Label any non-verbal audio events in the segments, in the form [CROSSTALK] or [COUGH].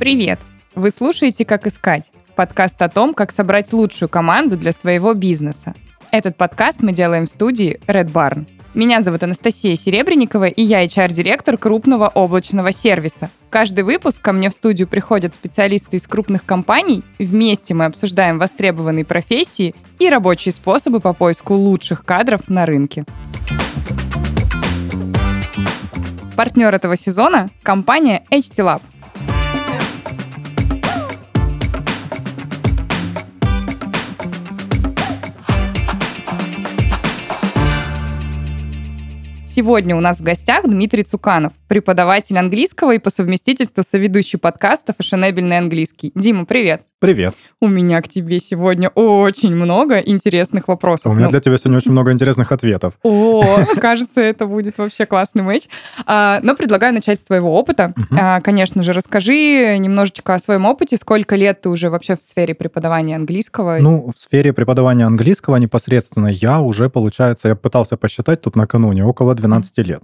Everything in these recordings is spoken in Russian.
Привет! Вы слушаете «Как искать» – подкаст о том, как собрать лучшую команду для своего бизнеса. Этот подкаст мы делаем в студии Red Barn. Меня зовут Анастасия Серебренникова, и я HR-директор крупного облачного сервиса. Каждый выпуск ко мне в студию приходят специалисты из крупных компаний. Вместе мы обсуждаем востребованные профессии и рабочие способы по поиску лучших кадров на рынке. Партнер этого сезона – компания HT Lab. Сегодня у нас в гостях Дмитрий Цуканов, преподаватель английского и по совместительству соведущий подкаста «Фashionableный английский». Дима, привет! Привет. У меня к тебе сегодня очень много интересных вопросов. У меня ну... для тебя сегодня очень много интересных ответов. О, [LAUGHS] кажется, это будет вообще классный матч. А, но предлагаю начать с твоего опыта. А, конечно же, расскажи немножечко о своем опыте. Сколько лет ты уже вообще в сфере преподавания английского? Ну, в сфере преподавания английского непосредственно я уже, получается, я пытался посчитать тут накануне, около 12 лет.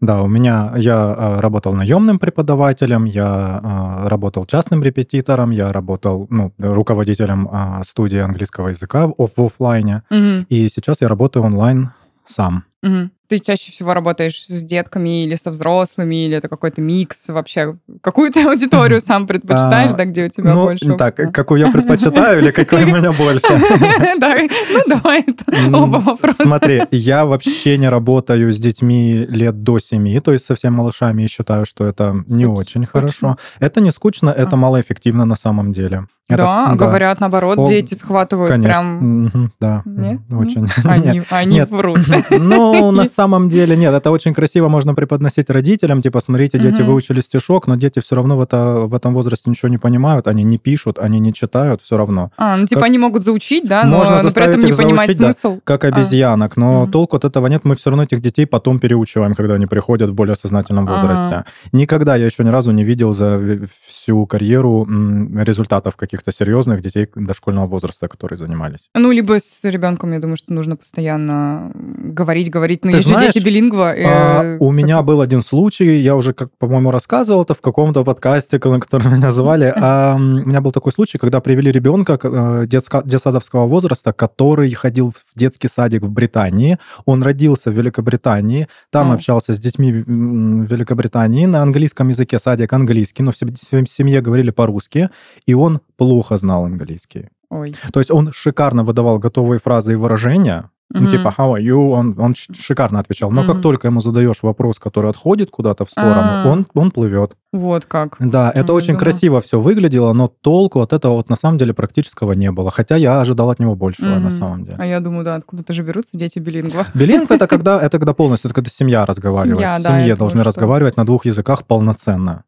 Да, у меня, я а, работал наемным преподавателем, я работал частным репетитором, я работал ну, руководителем а, студии английского языка в, в офлайне. Угу. И сейчас я работаю онлайн сам. Угу. Ты чаще всего работаешь с детками или со взрослыми, или это какой-то микс вообще? Какую ты [LAUGHS] аудиторию сам предпочитаешь, да, где у тебя ну, больше? так, какую я предпочитаю или какой у меня больше? [LAUGHS] Да, ну давай оба вопроса. Смотри, я вообще не работаю с детьми лет до семи, то есть совсем малышами, и считаю, что это не очень хорошо. Это не скучно, это малоэффективно на самом деле. Это, да, да, говорят, наоборот, О, дети схватывают конечно. прям... Да, Нет? очень. [LAUGHS] Они, нет. они нет. врут. [LAUGHS] Ну, [LAUGHS] на самом деле нет, это очень красиво можно преподносить родителям, типа, смотрите, дети выучили стишок, но дети все равно в, это, в этом возрасте ничего не понимают, они не пишут, они не читают все равно. А, ну, типа, как... они могут заучить, да, но, можно но при этом не понимать заучить, смысл. Да, как обезьянок, а. но угу. толку от этого нет, мы все равно этих детей потом переучиваем, когда они приходят в более сознательном возрасте. А. Никогда я еще ни разу не видел за всю карьеру результатов каких-то серьезных детей дошкольного возраста, которые занимались. Ну, либо с ребенком, я думаю, что нужно постоянно говорить, говорить. Но Ты есть знаешь, же дети билингва. А, у меня был один случай, я уже, как, по-моему, рассказывал это в каком-то подкасте, на котором меня звали. [LAUGHS] А, у меня был такой случай, когда привели ребенка э, детско- детсадовского возраста, который ходил в детский садик в Британии. Он родился в Великобритании, там mm. общался с детьми в Великобритании на английском языке, садик английский, но в семье говорили по-русски, и он плохо знал английский. Ой. То есть он шикарно выдавал готовые фразы и выражения, mm-hmm. ну, типа how are you, он, он шикарно отвечал. Но mm-hmm. как только ему задаешь вопрос, который отходит куда-то в сторону, А-а-а. он, он плывет. Вот как. Да, это mm-hmm. очень красиво все выглядело, но толку от этого вот на самом деле практического не было. Хотя я ожидал от него большего mm-hmm. на самом деле. А я думаю, да, откуда-то же берутся дети билингва. [LAUGHS] Билингв это [LAUGHS] когда, это когда полностью, это когда семья разговаривает. Семья, в семье да, должны разговаривать на двух языках полноценно.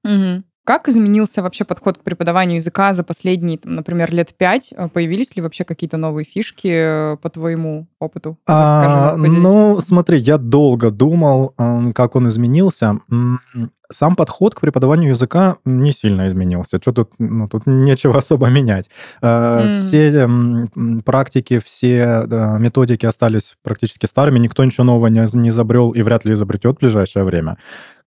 Как изменился вообще подход к преподаванию языка за последние, там, например, лет пять? Э, появились ли вообще какие-то новые фишки э, по твоему опыту? А, ну, смотри, я долго думал, как он изменился. Сам подход к преподаванию языка не сильно изменился. Что тут, ну, тут нечего [LAUGHS] особо менять. Mm. Все практики, все методики остались практически старыми. Никто ничего нового не, не изобрел и вряд ли изобретет в ближайшее время.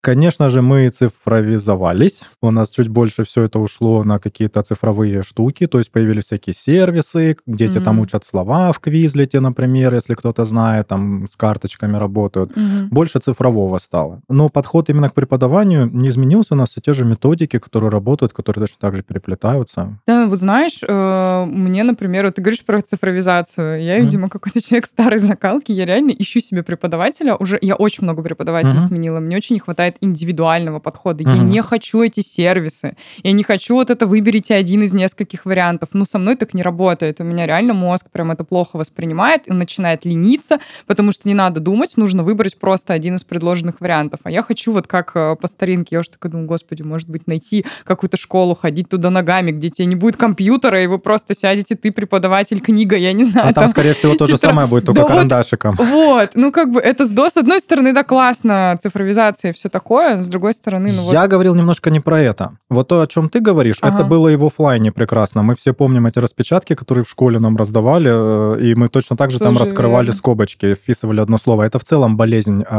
Конечно же, мы цифровизовались. У нас чуть больше все это ушло на какие-то цифровые штуки, то есть появились всякие сервисы, дети mm-hmm. там учат слова в Квизлете, например, если кто-то знает, там с карточками работают. Mm-hmm. Больше цифрового стало. Но подход именно к преподаванию не изменился. У нас все те же методики, которые работают, которые точно так же переплетаются. Да, вот знаешь, э, мне, например, вот ты говоришь про цифровизацию. Я, видимо, mm-hmm. какой-то человек старой закалки. Я реально ищу себе преподавателя. Уже я очень много преподавателей mm-hmm. сменила. Мне очень не хватает хватает индивидуального подхода. Угу. Я не хочу эти сервисы. Я не хочу вот это выберите один из нескольких вариантов. Ну, со мной так не работает. У меня реально мозг прям это плохо воспринимает и начинает лениться, потому что не надо думать, нужно выбрать просто один из предложенных вариантов. А я хочу вот как э, по старинке, я уже такая думаю, господи, может быть, найти какую-то школу, ходить туда ногами, где тебе не будет компьютера, и вы просто сядете, ты преподаватель, книга, я не знаю. А там, там скорее всего, то же самое будет, только да карандашиком. Вот, вот, ну как бы это с, с одной стороны, да, классно, цифровизация и все такое, с другой стороны, ну Я вот... говорил немножко не про это. Вот то, о чем ты говоришь, ага. это было и в офлайне прекрасно. Мы все помним эти распечатки, которые в школе нам раздавали, э, и мы точно так же Тоже там раскрывали верно. скобочки, вписывали одно слово. Это в целом болезнь э,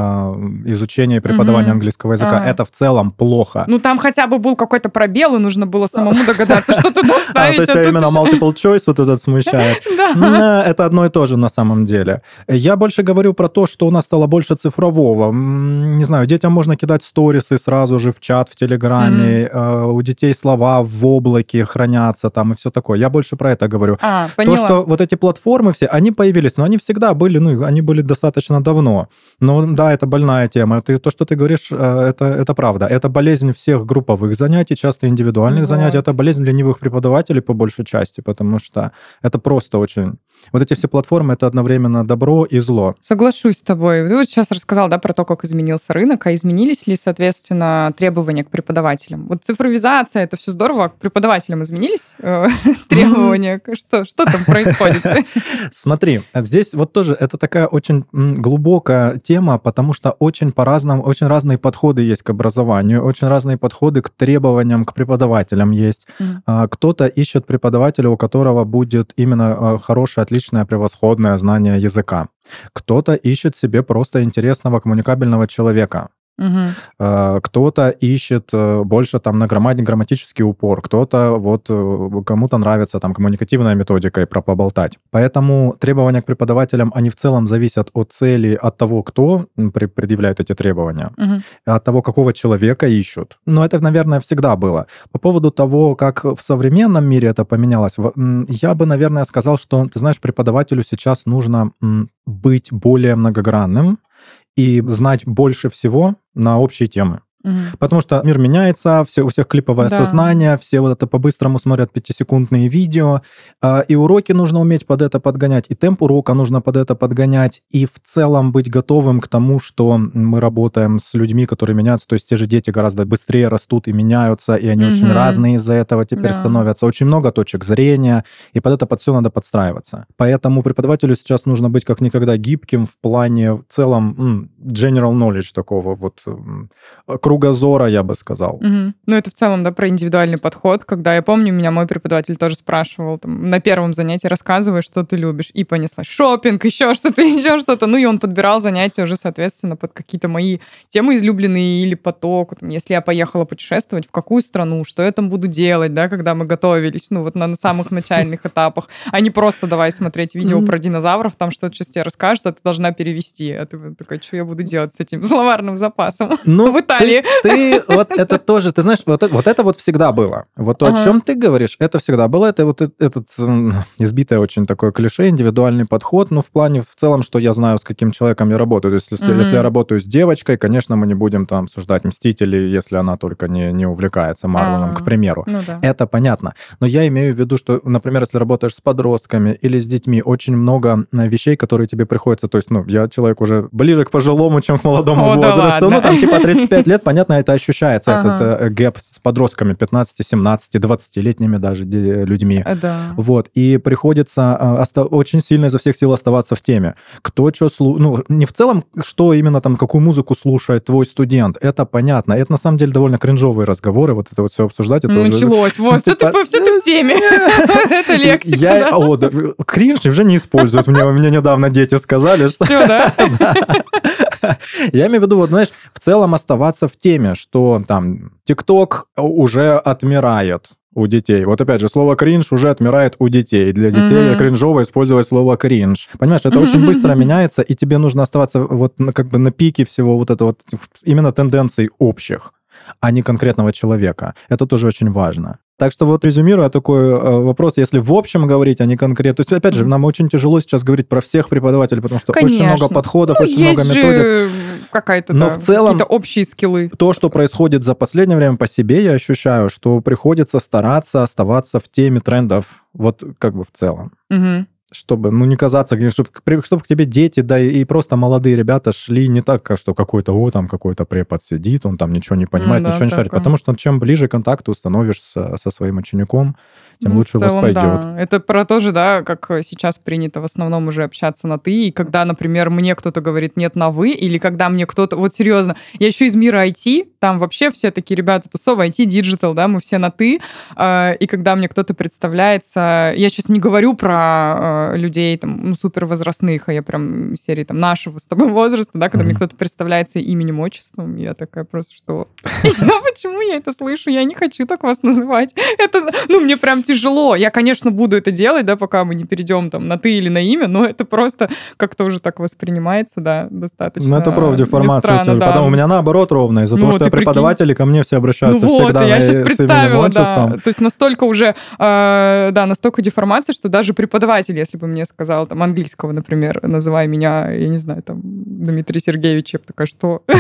изучения и преподавания угу. английского языка. А. Это в целом плохо. Ну, там хотя бы был какой-то пробел, и нужно было самому догадаться, что туда вставить. А, то есть а именно multiple choice вот этот смущает. [LAUGHS] Да. Это одно и то же на самом деле. Я больше говорю про то, что у нас стало больше цифрового. Не знаю, детям можно кидать сторисы сразу же в чат, в Телеграме. Mm-hmm. У детей слова в облаке хранятся там и все такое. Я больше про это говорю. А, поняла. То, что вот эти платформы все, они появились, но они всегда были, ну, они были достаточно давно. Но да, это больная тема. Ты, то, что ты говоришь, э, это, это правда. Это болезнь всех групповых занятий, часто индивидуальных вот. занятий. Это болезнь ленивых преподавателей по большей части, потому что это просто очень вот эти все платформы это одновременно добро и зло. Соглашусь с тобой. Ты вот сейчас рассказал, да, про то, как изменился рынок, а изменились ли, соответственно, требования к преподавателям? Вот цифровизация, это все здорово, а к преподавателям изменились э, [LAUGHS] требования? Что, что там происходит? [LAUGHS] Смотри, здесь вот тоже это такая очень глубокая тема, потому что очень по-разному, очень разные подходы есть к образованию, очень разные подходы к требованиям к преподавателям есть. Mm. Кто-то ищет преподавателя, у которого будет именно а, хорошая отличное, превосходное знание языка. Кто-то ищет себе просто интересного коммуникабельного человека. Угу. Кто-то ищет э, больше там на грамматик, грамматический упор, кто-то вот э, кому-то нравится там коммуникативная методика и про поболтать. Поэтому требования к преподавателям, они в целом зависят от цели, от того, кто предъявляет эти требования, угу. от того, какого человека ищут. Но это, наверное, всегда было. По поводу того, как в современном мире это поменялось, я бы, наверное, сказал, что, ты знаешь, преподавателю сейчас нужно быть более многогранным, и знать больше всего на общие темы. Угу. Потому что мир меняется, все, у всех клиповое да. сознание, все вот это по-быстрому смотрят пятисекундные видео, а, и уроки нужно уметь под это подгонять, и темп урока нужно под это подгонять, и в целом быть готовым к тому, что мы работаем с людьми, которые меняются, то есть те же дети гораздо быстрее растут и меняются, и они угу. очень разные из-за этого теперь да. становятся. Очень много точек зрения, и под это под все надо подстраиваться. Поэтому преподавателю сейчас нужно быть как никогда гибким в плане в целом general knowledge такого вот кругозора, я бы сказал. Угу. Ну, это в целом, да, про индивидуальный подход, когда я помню, меня мой преподаватель тоже спрашивал, там, на первом занятии рассказывай, что ты любишь, и понеслась шопинг, еще что-то, [LAUGHS] еще что-то, ну, и он подбирал занятия уже, соответственно, под какие-то мои темы излюбленные или поток, там, если я поехала путешествовать, в какую страну, что я там буду делать, да, когда мы готовились, ну, вот на, на самых начальных [LAUGHS] этапах, а не просто давай смотреть видео про динозавров, там что-то сейчас тебе расскажут, а ты должна перевести, а ты такой, что я буду делать с этим [LAUGHS] словарным запасом? Ну, в Италии? Ты вот это тоже, ты знаешь, вот, вот это вот всегда было. Вот то, ага. о чем ты говоришь, это всегда было. Это вот этот избитое очень такое клише, индивидуальный подход, ну, в плане в целом, что я знаю, с каким человеком я работаю. То есть, если, mm-hmm. если я работаю с девочкой, конечно, мы не будем там обсуждать «Мстители», если она только не, не увлекается Марвелом, А-а-а. к примеру. Ну, да. Это понятно. Но я имею в виду, что, например, если работаешь с подростками или с детьми, очень много э, вещей, которые тебе приходится... То есть, ну, я человек уже ближе к пожилому, чем к молодому О, возрасту. Да ну, там, типа, 35 лет, [LAUGHS] понятно, это ощущается, ага. этот э, гэп с подростками 15, 17, 20-летними даже людьми. Э, да. Вот. И приходится э, оста- очень сильно изо всех сил оставаться в теме. Кто что слушает... Ну, не в целом, что именно там, какую музыку слушает твой студент. Это понятно. Это на самом деле довольно кринжовые разговоры. Вот это вот все обсуждать. Это Началось. [LAUGHS] Вот, все ты в теме. [LAUGHS] [LAUGHS] Это лексика, Я... О, кринж уже не используют. Мне, мне недавно дети сказали, что... Все, да? Я имею в виду, вот, знаешь, в целом оставаться в теме, что там ТикТок уже отмирает у детей. Вот опять же, слово кринж уже отмирает у детей. Для детей mm-hmm. кринжово использовать слово кринж. Понимаешь, это mm-hmm. очень быстро меняется, и тебе нужно оставаться вот как бы на пике всего вот этого вот именно тенденций общих а не конкретного человека. Это тоже очень важно. Так что вот резюмируя такой э, вопрос, если в общем говорить, а не конкретно. То есть, опять же, нам очень тяжело сейчас говорить про всех преподавателей, потому что Конечно. очень много подходов, ну, очень много методик. какая-то, Но да, в целом, какие-то общие скиллы. То, что происходит за последнее время по себе, я ощущаю, что приходится стараться оставаться в теме трендов, вот как бы в целом. Угу. Чтобы, ну, не казаться, чтобы, чтобы к тебе дети, да, и просто молодые ребята шли не так, что какой-то, о, там какой-то препод сидит, он там ничего не понимает, да, ничего не шарит. Потому что чем ближе контакт установишь со, со своим учеником, тем ну, лучше целом, у вас пойдет. Да. Это про то же, да, как сейчас принято в основном уже общаться на «ты», и когда, например, мне кто-то говорит «нет» на «вы», или когда мне кто-то... Вот серьезно, я еще из мира IT, там вообще все такие ребята тусовые, IT, digital, да, мы все на «ты», а, и когда мне кто-то представляется... Я сейчас не говорю про а, людей там, ну, супер возрастных, а я прям серии там нашего с тобой [LAUGHS] возраста, да, когда mm-hmm. мне кто-то представляется именем, отчеством, я такая просто, что... [LAUGHS] Почему я это слышу? Я не хочу так вас называть. [LAUGHS] Это, ну, мне прям тяжело. Я, конечно, буду это делать, да, пока мы не перейдем там на ты или на имя, но это просто как-то уже так воспринимается, да, достаточно. Ну, это профдеформация. Странно, да. Потом у меня наоборот ровно, из-за ну, того, что я преподаватели ко мне все обращаются ну, всегда вот, я сейчас представила, да. То есть настолько уже, э, да, настолько деформация, что даже преподаватель, если бы мне сказал, там, английского, например, называй меня, я не знаю, там, Дмитрий Сергеевич, я бы такая, что? [LAUGHS]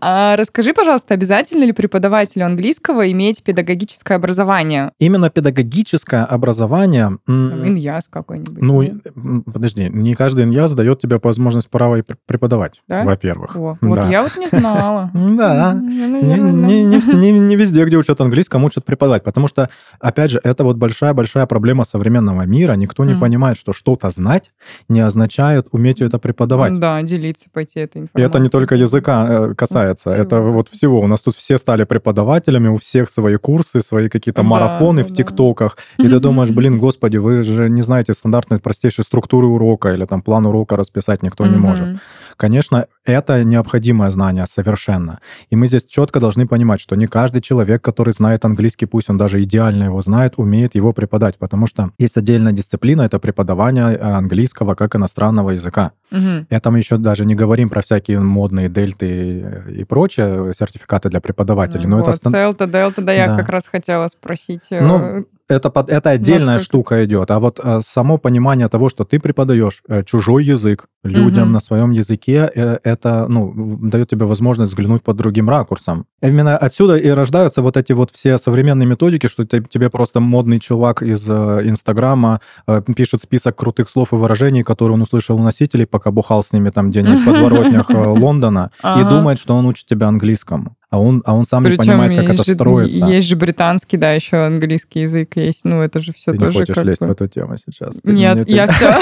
А расскажи, пожалуйста, обязательно ли преподавателю английского иметь педагогическое образование? Именно педагогическое образование... Иньяс какой-нибудь. Ну, подожди, не каждый иньяс дает тебе возможность права преподавать, во-первых. Вот я вот не знала. [LAUGHS] Да. Не везде, где учат английскому, учат преподавать, потому что, опять же, это вот большая-большая проблема современного мира. Никто не понимает, что что-то знать не означает уметь это преподавать. Да, делиться, пойти этой информацией. И это не только языка э, касается, это вот всего. У нас тут все стали преподавателями, у всех свои курсы, свои какие-то марафоны в ТикТоках. И ты думаешь, [LAUGHS] блин, господи, вы же не знаете стандартной простейшей структуры урока или там план урока расписать никто не может. Конечно, это необходимое знание совершенно. И мы здесь четко должны понимать, что не каждый человек, который знает английский, пусть он даже идеально его знает, умеет его преподать, потому что есть отдельная дисциплина, это преподавание английского как иностранного языка. Угу. Это мы еще даже не говорим про всякие модные дельты и прочее, сертификаты для преподавателей. Ну, но вот, это... Селта, дельта, да, я как раз хотела спросить. Э, ну, это, это отдельная Насколько? штука идет. А вот а, само понимание того, что ты преподаешь э, чужой язык людям угу. на своем языке, э, это ну, дает тебе возможность взглянуть под другим ракурсом. Именно отсюда и рождаются вот эти вот все современные методики, что ты, тебе просто модный чувак из э, Инстаграма э, пишет список крутых слов и выражений, которые он услышал у носителей, пока бухал с ними там где-нибудь в подворотнях э, [LAUGHS] Лондона, и думает, что он учит тебя английскому а он, а он сам Причем не понимает, как это же, строится. Есть же британский, да, еще английский язык есть. Ну, это же все ты тоже. Ты не хочешь лезть бы... в эту тему сейчас? Ты Нет, я все.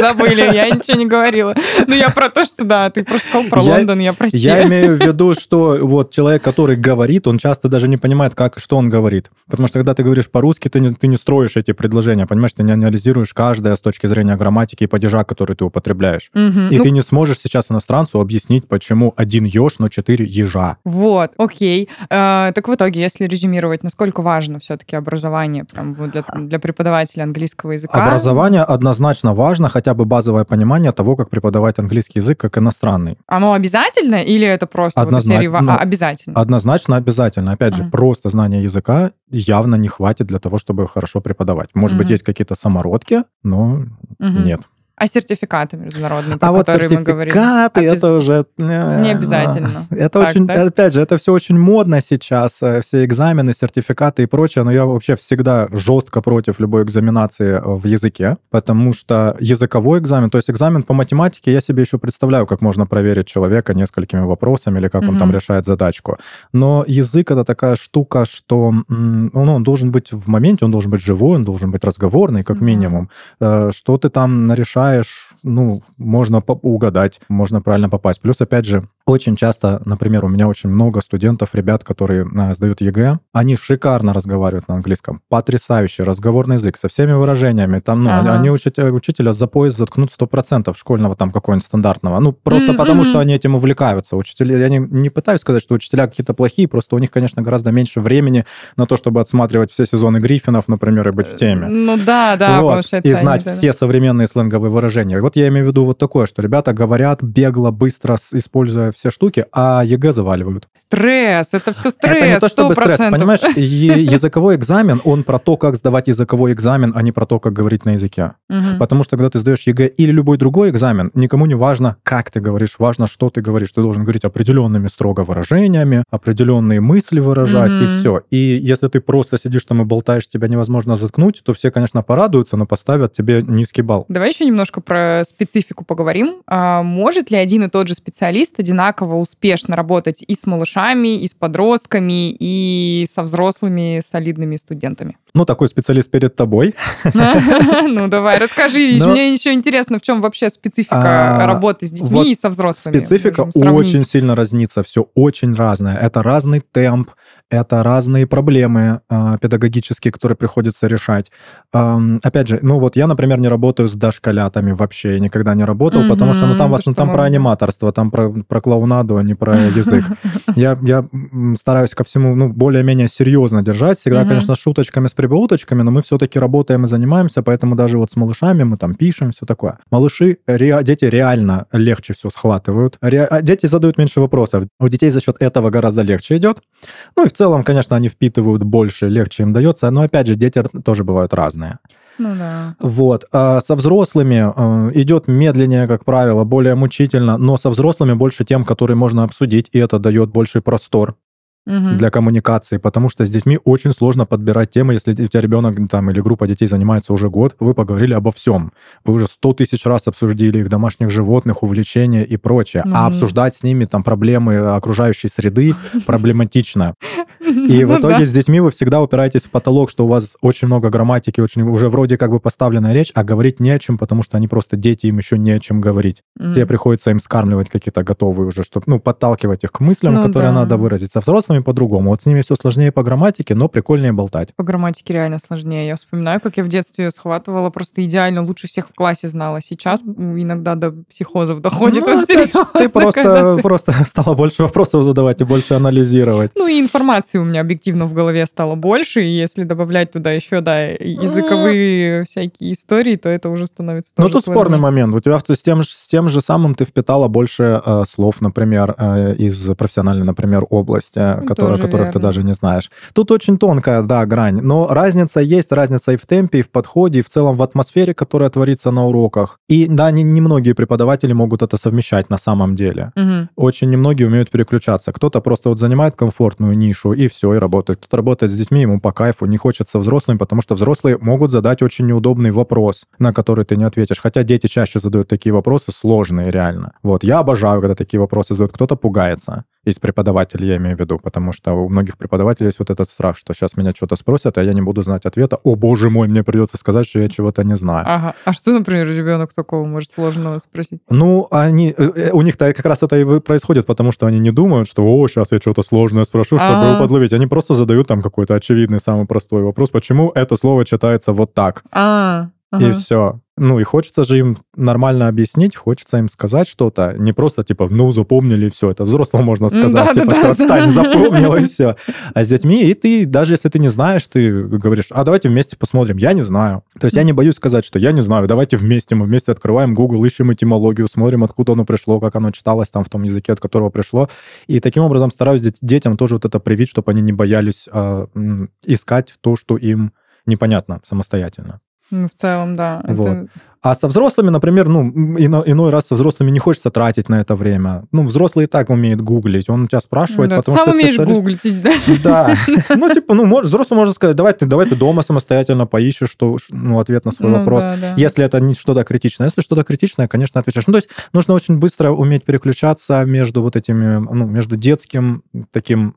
[LAUGHS] Забыли, я ничего не говорила. Ну, я про то, что да, ты просто сказал про Лондон, я прости. Я имею в виду, что вот человек, который говорит, он часто даже не понимает, как, что он говорит. Потому что когда ты говоришь по-русски, ты не, ты не строишь эти предложения, понимаешь? Ты не анализируешь каждое с точки зрения грамматики и падежа, который ты употребляешь. И ну ты не сможешь сейчас иностранцу объяснить, почему один еж, но четыре ежа. Вот окей. Э, так в итоге, если резюмировать, насколько важно все-таки образование прям для, для преподавателя английского языка? Образование однозначно важно, хотя бы базовое понимание того, как преподавать английский язык как иностранный. Оно обязательно или это просто Однозна... вот серии... ну, обязательно? Однозначно обязательно. Опять же, просто знание языка явно не хватит для того, чтобы хорошо преподавать. Может uh быть, есть какие-то самородки, но uh нет. А сертификаты международные, про а вот которые мы говорим? сертификаты, это уже... Э, не обязательно. Это так, очень, так? опять же, это все очень модно сейчас, э, все экзамены, сертификаты и прочее, но я вообще всегда жестко против любой экзаменации э, в языке, потому что языковой экзамен, то есть экзамен по математике, я себе еще представляю, как можно проверить человека несколькими вопросами или как mm-hmm. он там решает задачку. Но язык это такая штука, что ну, он должен быть в моменте, он должен быть живой, он должен быть разговорный, как mm-hmm. минимум. Что ты там нарешаешь знаешь, ну, можно угадать, можно правильно попасть. Плюс, опять же, очень часто, например, у меня очень много студентов, ребят, которые а, сдают ЕГЭ, они шикарно разговаривают на английском, потрясающий разговорный язык, со всеми выражениями. Там, ну, ага. они учат, учителя за пояс заткнут 100% школьного там какого-нибудь стандартного. Ну, просто mm-hmm. потому, что они этим увлекаются. Учителя, я не, не пытаюсь сказать, что учителя какие-то плохие, просто у них, конечно, гораздо меньше времени на то, чтобы отсматривать все сезоны Гриффинов, например, и быть в теме. Ну да, да, вот. И знать все современные сленговые выражения. Вот я имею в виду вот такое, что ребята говорят бегло, быстро, используя все штуки, а ЕГЭ заваливают. Стресс, это все стресс, Это не то чтобы стресс, понимаешь, [LAUGHS] языковой экзамен, он про то, как сдавать языковой экзамен, а не про то, как говорить на языке. Потому что, когда ты сдаешь ЕГЭ или любой другой экзамен, никому не важно, как ты говоришь, важно, что ты говоришь. Ты должен говорить определенными строго выражениями, определенные мысли выражать, и все. И если ты просто сидишь там и болтаешь, тебя невозможно заткнуть, то все, конечно, порадуются, но поставят тебе низкий балл. Давай еще немножко про специфику поговорим. А может ли один и тот же специалист одинаково успешно работать и с малышами, и с подростками, и со взрослыми солидными студентами? Ну, такой специалист перед тобой. [LAUGHS] Ну, давай, [LAUGHS] расскажи. Мне еще интересно, в чем вообще специфика а, работы с детьми и со взрослыми. Специфика очень сильно разнится, все очень разное. Это разный темп, это разные проблемы э, педагогические, которые приходится решать. Опять же, ну вот я, например, не работаю с дошколятами вообще, я никогда не работал, потому что ну там, вас, ну, там про аниматорство, там про, про клоунаду, а не про язык. [LAUGHS] Я, я стараюсь ко всему ну, более-менее серьезно держать, всегда, mm-hmm. конечно, с шуточками, с прибауточками, но мы все-таки работаем и занимаемся, поэтому даже вот с малышами мы там пишем, все такое. Малыши, ре, дети реально легче все схватывают. Ре, а дети задают меньше вопросов. У детей за счет этого гораздо легче идет. Ну и в целом, конечно, они впитывают больше, легче им дается, но опять же, дети тоже бывают разные. Ну да. Вот. А со взрослыми э, идет медленнее, как правило, более мучительно, но со взрослыми больше тем, которые можно обсудить, и это дает больший простор угу. для коммуникации, потому что с детьми очень сложно подбирать темы, если у тебя ребенок там или группа детей занимается уже год, вы поговорили обо всем. Вы уже сто тысяч раз обсудили их домашних животных, увлечения и прочее. Ну, а обсуждать с ними там проблемы окружающей среды [LAUGHS] проблематично. И в ну итоге с детьми вы всегда упираетесь в потолок, что у вас очень много грамматики, очень уже вроде как бы поставленная речь, а говорить не о чем, потому что они просто дети, им еще не о чем говорить. Тебе приходится им скармливать какие-то готовые уже, чтобы, ну, подталкивать их к мыслям, ну которые надо выразить. Со взрослыми взрослыми по-другому. Вот с ними все сложнее по грамматике, но прикольнее болтать. По грамматике реально сложнее. Я вспоминаю, как я в детстве схватывала просто идеально, лучше всех в классе знала. Сейчас иногда до психозов доходит. Ну, вот серьезно, ты просто, просто [LAUGHS] стала больше вопросов задавать и больше анализировать. Ну и информации у меня объективно в голове стало больше, и если добавлять туда еще, да, языковые всякие истории, то это уже становится Ну, тут спорный момент. У тебя с тем, с тем же самым ты впитала больше э, слов, например, э, из профессиональной, например, области, которые, которых верно. ты даже не знаешь. Тут очень тонкая, да, грань, но разница есть, разница и в темпе, и в подходе, и в целом в атмосфере, которая творится на уроках. И да, не, не многие преподаватели могут это совмещать на самом деле. Угу. Очень немногие умеют переключаться. Кто-то просто вот занимает комфортную нишу, и все, и работает. Кто-то работает с детьми, ему по кайфу, не хочется взрослым, потому что взрослые могут задать очень неудобный вопрос, на который ты не ответишь. Хотя дети чаще задают такие вопросы сложные, реально. Вот, я обожаю, когда такие вопросы задают. Кто-то пугается из преподавателей, я имею в виду, потому что у многих преподавателей есть вот этот страх, что сейчас меня что-то спросят, а я не буду знать ответа. О, боже мой, мне придется сказать, что я чего-то не знаю. Ага. А что, например, ребенок такого может сложного спросить? Ну, они, э, э, у них-то как раз это и происходит, потому что они не думают, что, о, сейчас я что-то сложное спрошу, чтобы А-а-а. его подловить. Они просто задают там какой-то очевидный, самый простой вопрос, почему это слово читается вот так. А, и все. Ну и хочется же им нормально объяснить, хочется им сказать что-то, не просто типа, ну запомнили и все, это взрослому можно сказать, да, типа, да, все, да, отстань, да. запомнил и [LAUGHS] все. А с детьми, и ты, даже если ты не знаешь, ты говоришь, а давайте вместе посмотрим, я не знаю. То есть я не боюсь сказать, что я не знаю, давайте вместе, мы вместе открываем Google, ищем этимологию, смотрим, откуда оно пришло, как оно читалось там в том языке, от которого пришло. И таким образом стараюсь детям тоже вот это привить, чтобы они не боялись э, искать то, что им непонятно самостоятельно. Ну, в целом, да. Вот. Это... А со взрослыми, например, ну, ино, иной раз со взрослыми не хочется тратить на это время. Ну, взрослый и так умеет гуглить. Он тебя спрашивает, да, потому сам что умеешь гуглить, да? Да. [LAUGHS] Ну, типа, ну, взрослый может сказать, давай ты, давай ты дома самостоятельно поищешь что, ну, ответ на свой ну, вопрос. Да, да. Если это не что-то критичное. Если что-то критичное, конечно, отвечаешь. Ну, то есть нужно очень быстро уметь переключаться между вот этими, ну, между детским таким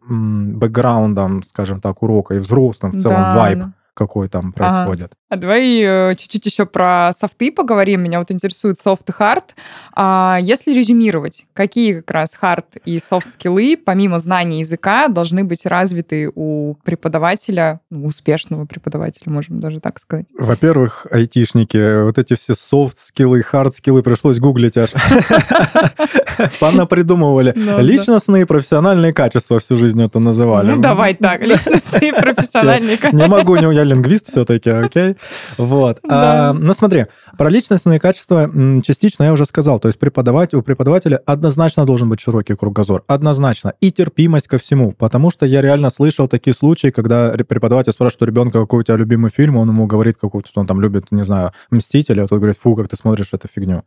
бэкграундом, скажем так, урока и взрослым в целом да, вайб. Да какой там происходит. Ага. А давай э, чуть-чуть еще про софты поговорим. Меня вот интересует софт и хард. А если резюмировать, какие как раз хард и софт-скиллы, помимо знания языка, должны быть развиты у преподавателя, ну, успешного преподавателя, можем даже так сказать? Во-первых, айтишники, вот эти все софт-скиллы, хард-скиллы пришлось гуглить аж. [LAUGHS] Пана придумывали. Ну Личностные и профессиональные качества всю жизнь это называли. Ну, давай так, [LAUGHS] личностные и профессиональные качества. Не могу, я лингвист все-таки, окей? Вот. А, ну, смотри, про личностные качества частично я уже сказал. То есть преподавать, у преподавателя однозначно должен быть широкий кругозор. Однозначно. И терпимость ко всему. Потому что я реально слышал такие случаи, когда преподаватель спрашивает у ребенка, какой у тебя любимый фильм, он ему говорит, какой, что он там любит, не знаю, «Мстителя», а тот говорит, фу, как ты смотришь эту фигню.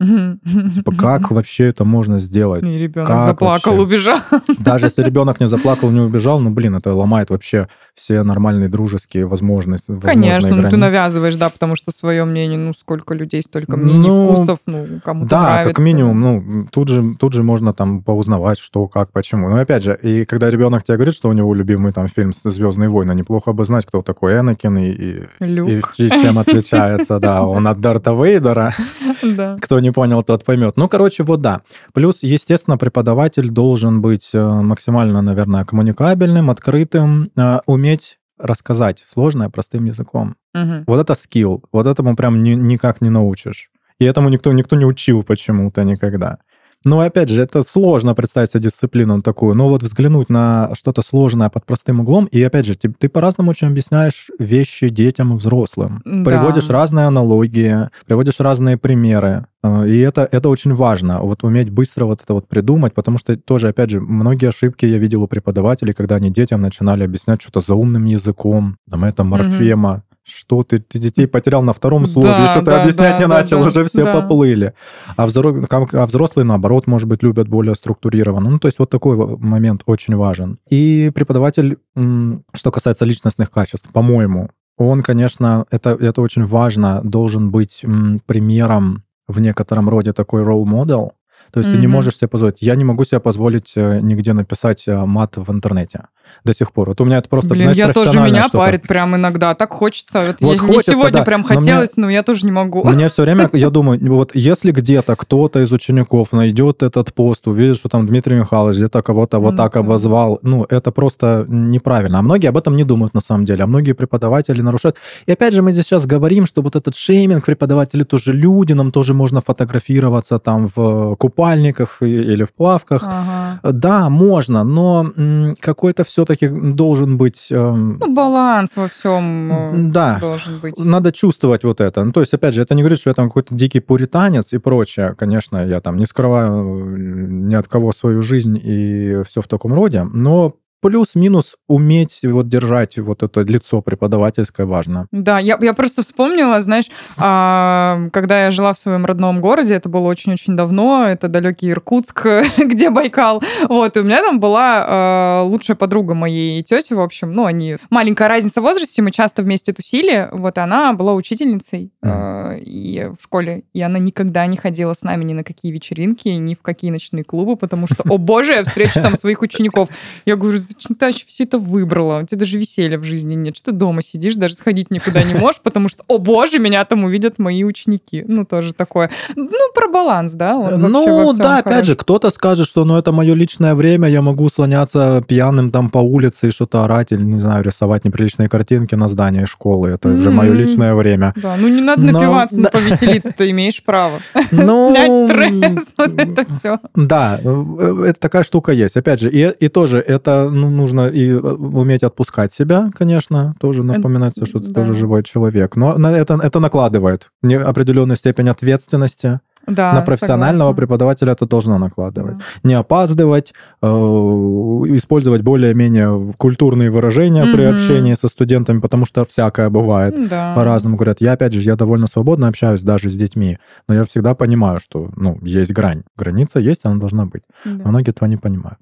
Типа, как вообще это можно сделать? И ребенок заплакал, убежал. Даже если ребенок не заплакал, не убежал, ну, блин, это ломает вообще все нормальные дружеские возможности. Конечно, ну ты навязываешь, да, потому что свое мнение, ну, сколько людей, столько мнений, ну, вкусов, ну, кому-то да, нравится. Да, как минимум, ну, тут же, тут же можно там поузнавать, что, как, почему. Но опять же, и когда ребенок тебе говорит, что у него любимый там фильм «Звездные войны», неплохо бы знать, кто такой Энакин и, и, и, и чем отличается, да, он от Дарта Вейдера. [LAUGHS] Кто не понял, тот поймет. Ну, короче, вот да. Плюс, естественно, преподаватель должен быть э, максимально, наверное, коммуникабельным, открытым, э, уметь рассказать сложное простым языком. Угу. Вот это скилл, вот этому прям ни, никак не научишь. И этому никто, никто не учил почему-то никогда. Но опять же, это сложно представить себе дисциплину такую. Но вот взглянуть на что-то сложное под простым углом, и опять же, ты, ты по-разному очень объясняешь вещи детям и взрослым. Да. Приводишь разные аналогии, приводишь разные примеры. Э, и это, это очень важно, вот уметь быстро вот это вот придумать, потому что тоже, опять же, многие ошибки я видел у преподавателей, когда они детям начинали объяснять что-то заумным языком, там это морфема, угу что ты, ты детей потерял на втором слове, да, что ты да, объяснять да, не да, начал, да, уже все да. поплыли. А, взро... а взрослые, наоборот, может быть, любят более структурированно. Ну, то есть вот такой момент очень важен. И преподаватель, что касается личностных качеств, по-моему, он, конечно, это, это очень важно, должен быть примером в некотором роде такой role model, то есть mm-hmm. ты не можешь себе позволить. Я не могу себе позволить э, нигде написать э, мат в интернете до сих пор. Вот у меня это просто, Блин, знаешь, я тоже меня что-то. парит прям иногда. Так хочется. Вот, вот я, хочется, сегодня да. прям хотелось, но, мне, но я тоже не могу. Мне все время, [LAUGHS] я думаю, вот если где-то кто-то из учеников найдет этот пост, увидит, что там Дмитрий Михайлович где-то кого-то вот так обозвал, ну, это просто неправильно. А многие об этом не думают на самом деле. А многие преподаватели нарушают. И опять же, мы здесь сейчас говорим, что вот этот шейминг преподаватели тоже люди, нам тоже можно фотографироваться там в купальниках или в плавках. Ага. Да, можно, но какой-то все-таки должен быть... Эм, ну, баланс во всем э, да, должен быть. Надо чувствовать вот это. Ну, то есть, опять же, это не говорит, что я там какой-то дикий пуританец и прочее. Конечно, я там не скрываю э, ни от кого свою жизнь и все в таком роде, но плюс-минус уметь вот держать вот это лицо преподавательское важно. Да, я, я просто вспомнила, знаешь, а, когда я жила в своем родном городе, это было очень-очень давно, это далекий Иркутск, [LAUGHS] где Байкал, вот, и у меня там была а, лучшая подруга моей тети, в общем, ну, они... Маленькая разница в возрасте, мы часто вместе тусили, вот, и она была учительницей mm. а, и в школе, и она никогда не ходила с нами ни на какие вечеринки, ни в какие ночные клубы, потому что, о боже, я встречу там своих учеников. Я говорю, зачем ты вообще все это выбрала? У тебя даже веселья в жизни нет. Что ты дома сидишь, даже сходить никуда не можешь, потому что, о боже, меня там увидят мои ученики. Ну, тоже такое. Ну, про баланс, да? Он ну, да, хорош. опять же, кто-то скажет, что, ну, это мое личное время, я могу слоняться пьяным там по улице и что-то орать или, не знаю, рисовать неприличные картинки на здании школы. Это mm-hmm. уже мое личное время. Да, ну не надо напиваться, но, но повеселиться ты имеешь право. [LAUGHS] Ну, [LAUGHS] Снять стресс, [LAUGHS] вот это все. Да, э, это такая штука есть. Опять же, и, и тоже это ну, нужно и э, уметь отпускать себя, конечно, тоже напоминать, что ты да. тоже живой человек. Но это, это накладывает определенную степень ответственности. Да, на профессионального согласна. преподавателя это должно накладывать. Да. Не опаздывать, э, использовать более-менее культурные выражения mm-hmm. при общении со студентами, потому что всякое бывает. Да. По-разному говорят. Я, опять же, я довольно свободно общаюсь даже с детьми, но я всегда понимаю, что ну, есть грань. Граница есть, она должна быть. Да. Многие этого не понимают.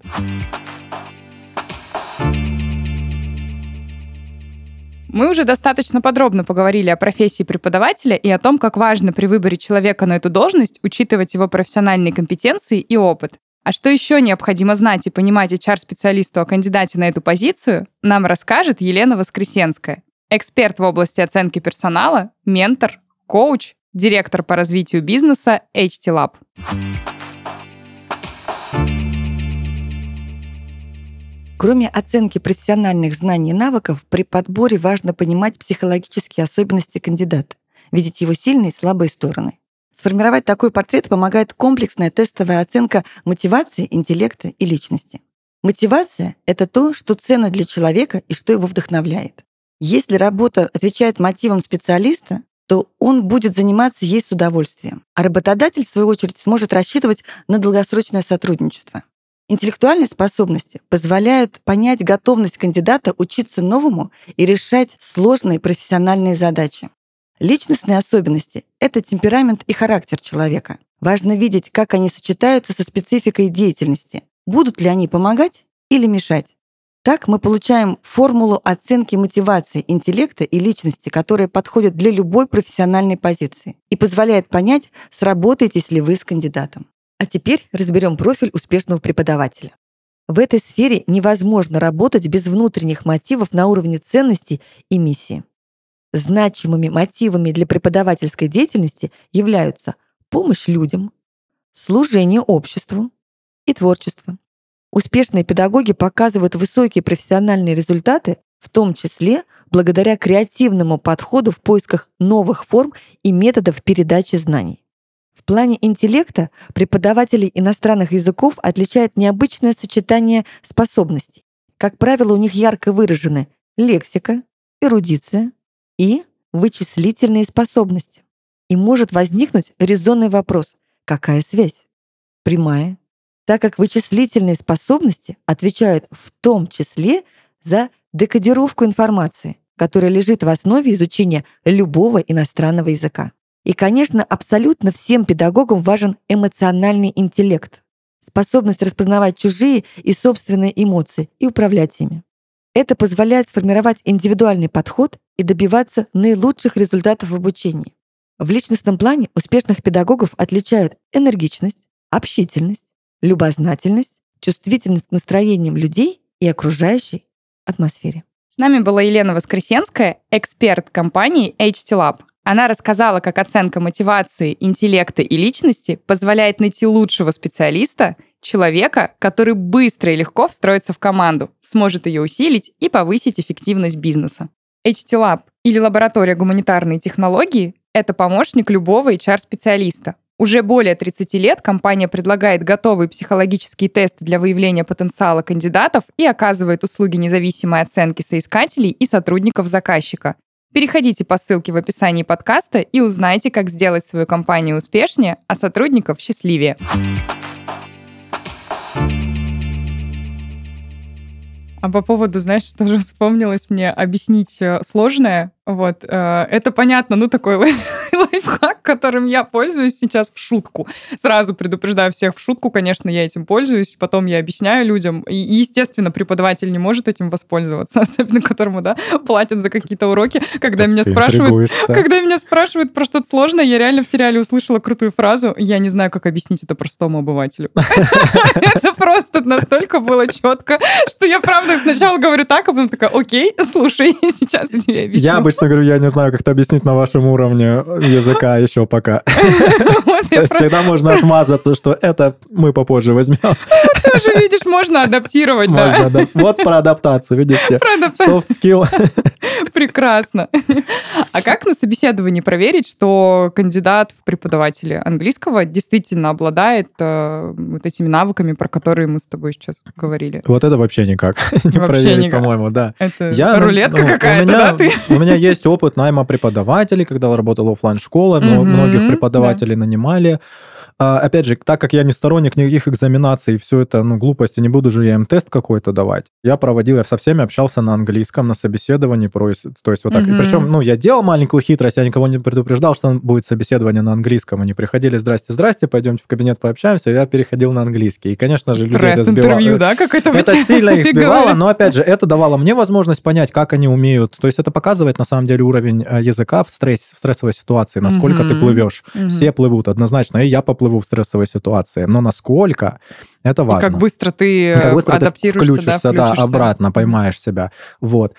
Мы уже достаточно подробно поговорили о профессии преподавателя и о том, как важно при выборе человека на эту должность учитывать его профессиональные компетенции и опыт. А что еще необходимо знать и понимать HR-специалисту о кандидате на эту позицию, нам расскажет Елена Воскресенская, эксперт в области оценки персонала, ментор, коуч, директор по развитию бизнеса HT Lab. Кроме оценки профессиональных знаний и навыков, при подборе важно понимать психологические особенности кандидата, видеть его сильные и слабые стороны. Сформировать такой портрет помогает комплексная тестовая оценка мотивации, интеллекта и личности. Мотивация — это то, что ценно для человека и что его вдохновляет. Если работа отвечает мотивам специалиста, то он будет заниматься ей с удовольствием. А работодатель, в свою очередь, сможет рассчитывать на долгосрочное сотрудничество. Интеллектуальные способности позволяют понять готовность кандидата учиться новому и решать сложные профессиональные задачи. Личностные особенности — это темперамент и характер человека. Важно видеть, как они сочетаются со спецификой деятельности. Будут ли они помогать или мешать? Так мы получаем формулу оценки мотивации интеллекта и личности, которая подходит для любой профессиональной позиции и позволяет понять, сработаетесь ли вы с кандидатом. А теперь разберем профиль успешного преподавателя. В этой сфере невозможно работать без внутренних мотивов на уровне ценностей и миссии. Значимыми мотивами для преподавательской деятельности являются помощь людям, служение обществу и творчество. Успешные педагоги показывают высокие профессиональные результаты, в том числе благодаря креативному подходу в поисках новых форм и методов передачи знаний. В плане интеллекта преподавателей иностранных языков отличает необычное сочетание способностей. Как правило, у них ярко выражены лексика, эрудиция и вычислительные способности. И может возникнуть резонный вопрос – какая связь? Прямая, так как вычислительные способности отвечают в том числе за декодировку информации, которая лежит в основе изучения любого иностранного языка. И, конечно, абсолютно всем педагогам важен эмоциональный интеллект, способность распознавать чужие и собственные эмоции и управлять ими. Это позволяет сформировать индивидуальный подход и добиваться наилучших результатов в обучении. В личностном плане успешных педагогов отличают энергичность, общительность, любознательность, чувствительность к настроениям людей и окружающей атмосфере. С нами была Елена Воскресенская, эксперт компании HT Lab. Она рассказала, как оценка мотивации, интеллекта и личности позволяет найти лучшего специалиста, человека, который быстро и легко встроится в команду, сможет ее усилить и повысить эффективность бизнеса. HT Lab или лаборатория гуманитарной технологии — это помощник любого HR-специалиста. Уже более 30 лет компания предлагает готовые психологические тесты для выявления потенциала кандидатов и оказывает услуги независимой оценки соискателей и сотрудников заказчика. Переходите по ссылке в описании подкаста и узнайте, как сделать свою компанию успешнее, а сотрудников счастливее. А по поводу, знаешь, [LAUGHS] тоже вспомнилось мне объяснить э, сложное. Вот, э, это понятно, ну, такой [LAUGHS] лайфхак, которым я пользуюсь сейчас в шутку. Сразу предупреждаю всех в шутку, конечно, я этим пользуюсь, потом я объясняю людям. И, естественно, преподаватель не может этим воспользоваться, [LAUGHS] особенно которому, да, платят за какие-то уроки. Когда меня спрашивают, когда меня спрашивают про что-то сложное, я реально в сериале услышала крутую фразу, я не знаю, как объяснить это простому обывателю. [LAUGHS] Это просто настолько было четко, что я, правда, сначала говорю так, а потом такая, окей, слушай, сейчас я тебе объясню. Обычно говорю, я не знаю, как это объяснить на вашем уровне языка еще пока. [LAUGHS] Всегда можно отмазаться, что это мы попозже возьмем. Тоже, видишь, можно адаптировать, Можно, да. Вот про адаптацию, видите? Soft skill. [LAUGHS] Прекрасно. А как на собеседовании проверить, что кандидат в преподаватели английского действительно обладает э, вот этими навыками, про которые мы с тобой сейчас говорили? Вот это вообще никак [LAUGHS] не проверить, по-моему, да. Это Я, рулетка ну, какая-то, да, ты? У меня есть опыт найма преподавателей, когда работал офлайн школа, многих преподавателей нанимали. А, опять же, так как я не сторонник никаких экзаменаций, все это, ну, глупости, не буду же я им тест какой-то давать. Я проводил, я со всеми общался на английском, на собеседовании, то есть, то есть вот так. Mm-hmm. И причем, ну, я делал маленькую хитрость, я никого не предупреждал, что будет собеседование на английском. Они приходили, здрасте, здрасте, пойдемте в кабинет пообщаемся, я переходил на английский. И, конечно же, людей это сбивало. интервью, да, как это Это сильно их [LAUGHS] сбивало, но, опять же, это давало мне возможность понять, как они умеют. То есть это показывает, на самом деле, уровень э, языка в, стресс, в стрессовой ситуации, насколько mm-hmm. ты плывешь. Mm-hmm. Все плывут однозначно, и я поплыву в ситуации ситуации. Но насколько это важно. И как быстро ты как быстро адаптируешься, ты включишься, да, включишься. да, обратно, поймаешь себя. Вот.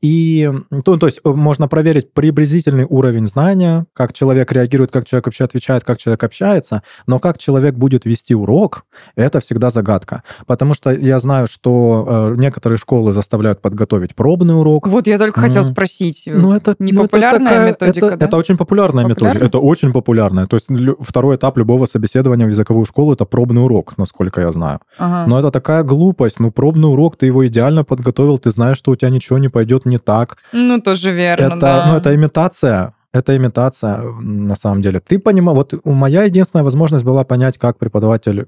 И, то, то есть, э, можно проверить приблизительный уровень знания, как человек реагирует, как человек вообще отвечает, как человек общается, но как человек будет вести урок, это всегда загадка. Потому что я знаю, что э, некоторые школы заставляют подготовить пробный урок. Вот я только хотел спросить. Ну, это не популярная ну, это такая, методика, это, да? это очень популярная Популярна? методика. Это очень популярная. То есть второй этап любого собеседования в языковую школу это пробный урок насколько я знаю. Ага. Но это такая глупость. Ну, пробный урок, ты его идеально подготовил, ты знаешь, что у тебя ничего не пойдет не так. Ну, тоже верно, это, да. ну, это имитация. Это имитация, на самом деле. Ты понимаешь, вот моя единственная возможность была понять, как преподаватель,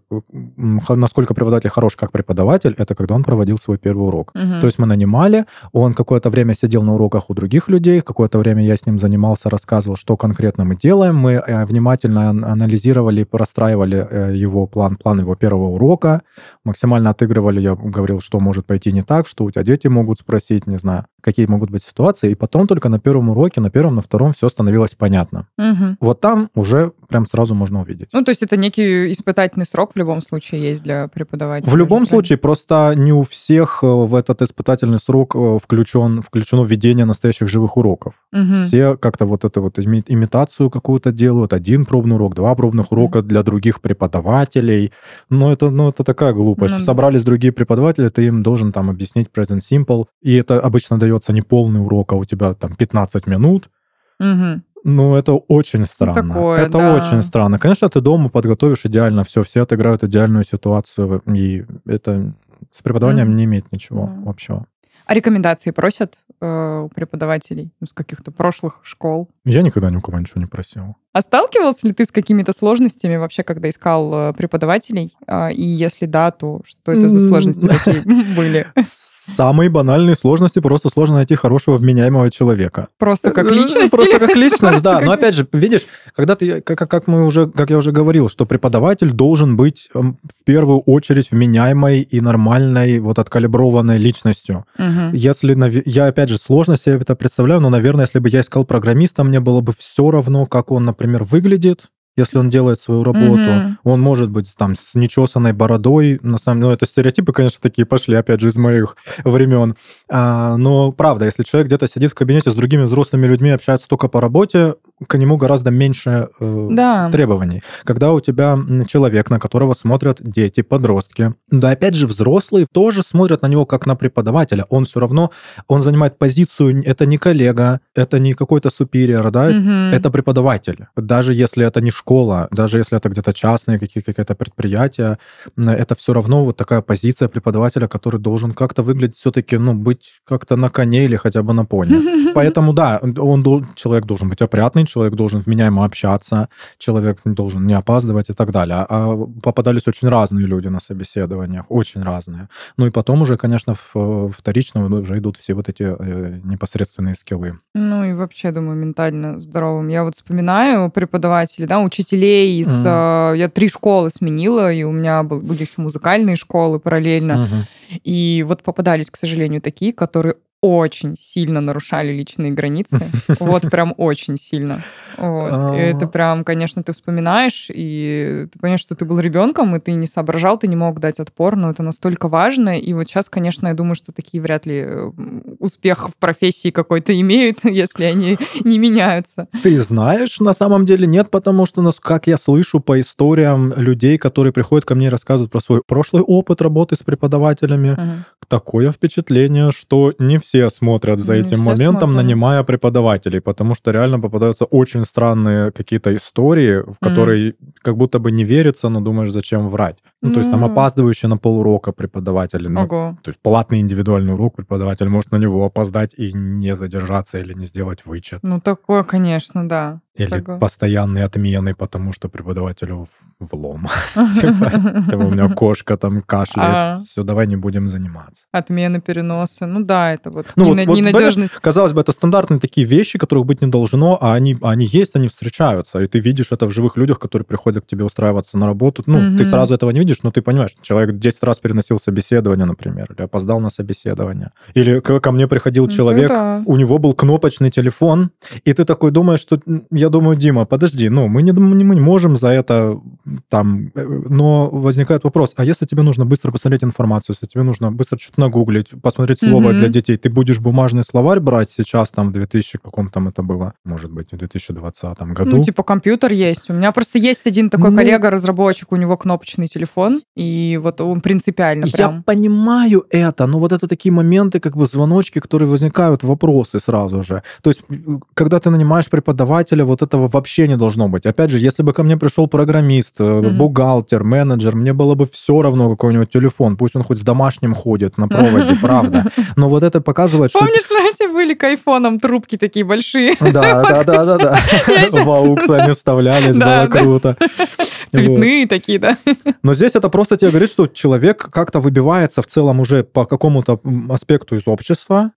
насколько преподаватель хорош как преподаватель, это когда он проводил свой первый урок. Мгм. То есть мы нанимали, он какое-то время сидел на уроках у других людей, какое-то время я с ним занимался, рассказывал, что конкретно мы делаем. Мы э, внимательно ан- анализировали, простраивали э, его план, план его первого урока, максимально отыгрывали, я говорил, что может пойти не так, что у тебя дети могут спросить, не знаю, какие могут быть ситуации, и потом только на первом уроке, на первом, на втором все становилось понятно. Мгм. Вот там уже прям сразу можно увидеть. Ну, то есть это некий испытательный срок в любом случае есть для преподавателя. В любом правильно? случае, просто не у всех э, в этот испытательный срок э, включен, включено введение настоящих живых уроков. Мгм. Все как-то вот это вот ими- имитацию какую-то делают, один пробный урок, два пробных урока для других преподавателей. Но это, ну, это такая глупость. Ну да. Собрались другие преподаватели, ты им должен там объяснить present simple, и это обычно дается не полный урок, а у тебя там 15 минут. Мгм. Ну, это очень странно. такое, это да. очень странно. Конечно, ты дома подготовишь идеально все, все отыграют идеальную ситуацию, и это с преподаванием Мгм. не имеет ничего Мгм. общего. А рекомендации просят э, у преподавателей ну, с каких-то прошлых школ? Я никогда ни у кого ничего не просил. А сталкивался ли ты с какими-то сложностями вообще, когда искал э, преподавателей? А, И если да, то что это за сложности [LAUGHS] такие были? Самые банальные сложности просто сложно найти хорошего вменяемого человека. Просто как Э, личность? Просто как [LAUGHS] личность, да. Но опять же, видишь, когда ты, как, как мы уже, как я уже говорил, что преподаватель должен быть эм, в первую очередь вменяемой и нормальной, вот откалиброванной личностью. Мгм. Если, я опять же, сложности я это представляю, но, наверное, если бы я искал программиста, мне было бы все равно, как он, например, выглядит, если он делает свою работу. Мгм. Он может быть там с нечесанной бородой. На самом деле, ну, это стереотипы, конечно, такие пошли, опять же, из моих времен. А, но правда, если человек где-то сидит в кабинете с другими взрослыми людьми, общается только по работе, к нему гораздо меньше э, Да. требований. Когда у тебя человек, на которого смотрят дети, подростки, да, опять же, взрослые тоже смотрят на него как на преподавателя. Он все равно, он занимает позицию, это не коллега, это не какой-то супериор, да, Мгм. это преподаватель. Даже если это не школа, даже если это где-то частные какие- какие-то предприятия, это все равно вот такая позиция преподавателя, который должен как-то выглядеть все-таки, ну, быть как-то на коне или хотя бы на пони. [LAUGHS] Поэтому, да, он, человек должен быть опрятный, человек должен вменяемо общаться, человек должен не опаздывать и так далее. А попадались очень разные люди на собеседованиях, очень разные. Ну и потом уже, конечно, в- вторично уже идут все вот эти э, непосредственные скиллы. Ну и вообще, думаю, ментально здоровым. Я вот вспоминаю преподавателей, да, учителей из... Э, Я три школы сменила, и у меня был- были еще музыкальные школы параллельно. Мгм. И вот попадались, к сожалению, такие, которые очень сильно нарушали личные границы. [LAUGHS] Вот прям очень сильно. Вот. И это А. прям, конечно, ты вспоминаешь, и ты понимаешь, что ты был ребенком, и ты не соображал, ты не мог дать отпор, но это настолько важно. И вот сейчас, конечно, я думаю, что такие вряд ли успех в профессии какой-то имеют, [LAUGHS] если они не меняются. Ты знаешь, на самом деле нет, потому что, нас, как я слышу по историям людей, которые приходят ко мне и рассказывают про свой прошлый опыт работы с преподавателями, Мгм. такое впечатление, что не все смотрят за этим все моментом, смотрят. нанимая преподавателей, потому что реально попадаются очень странные какие-то истории, в которые как будто бы не верится, но думаешь, зачем врать. Ну, то есть там опаздывающие на полурока преподаватели. ну, Ого. то есть платный индивидуальный урок преподаватель может на него опоздать и не задержаться или не сделать вычет. Ну, такое, конечно, да. Или Согла- постоянные отмены, потому что преподавателю в- влом. [LAUGHS] Типа, у меня кошка там кашляет, Ага. все, давай не будем заниматься. Отмены, переносы. Ну да, это вот, Ну, ненадежность. Казалось бы, это стандартные такие вещи, которых быть не должно, а они, есть, они встречаются. И ты видишь это в живых людях, которые приходят к тебе устраиваться на работу. Ну, ты сразу этого не видишь, но ты понимаешь, человек 10 раз переносил собеседование, например, или опоздал на собеседование. Или ко мне приходил Ну, человек, у него был кнопочный телефон, и ты такой думаешь, что, м, я думаю, Дима, подожди, ну, мы не, мы не можем за это там, э, но возникает вопрос, а если тебе нужно быстро посмотреть информацию, если тебе нужно быстро что-то нагуглить, посмотреть слово Мгм. для детей, ты будешь бумажный словарь брать сейчас, там, в 2000, каком там это было, может быть, в 2020 году? Ну, типа компьютер есть. У меня просто есть один такой Ну. коллега-разработчик, у него кнопочный телефон, и вот он принципиально Я прям. понимаю это, но вот это такие моменты, как бы звоночки, которые возникают, вопросы сразу же. То есть, когда ты нанимаешь преподавателя, вот вот этого вообще не должно быть. Опять же, если бы ко мне пришел программист, mm-hmm. бухгалтер, менеджер, мне было бы все равно, какой у него телефон. Пусть он хоть с домашним ходит на проводе, [LAUGHS] правда. Но вот это показывает, что... Помнишь, были к айфонам трубки такие большие? Да, да, да, да, да. [LAUGHS] В аукс они вставлялись, было круто. [LAUGHS] Цветные такие, да. [LAUGHS] Но здесь это просто тебе говорит, что человек как-то выбивается в целом уже по какому-то аспекту из общества,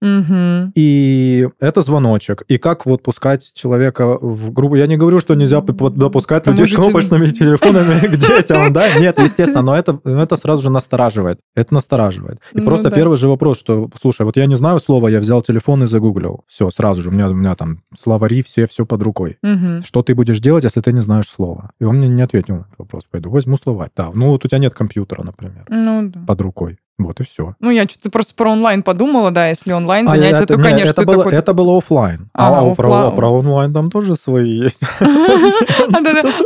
и это звоночек. И как вот пускать человека в группу? Я не говорю, что нельзя допускать людей с кнопочными телефонами к детям, да? Нет, естественно, но это, это сразу же настораживает. Это настораживает. И ну, просто первый же вопрос, что, слушай, вот я не знаю слова, я взял телефон и загуглил. Все, сразу же, у меня, у меня там словари все, все под рукой. Угу. Что ты будешь делать, если ты не знаешь слова? И он мне не ответил этот вопрос. Пойду возьму словарь. Да, ну вот у тебя нет компьютера, например, ну, да. под рукой. Вот и все. Ну, я что-то просто про онлайн подумала, да, если онлайн а, занятия, а, то, нет, конечно, это было, такой... это было офлайн. А, а, Про, про онлайн там тоже свои есть. [LAUGHS]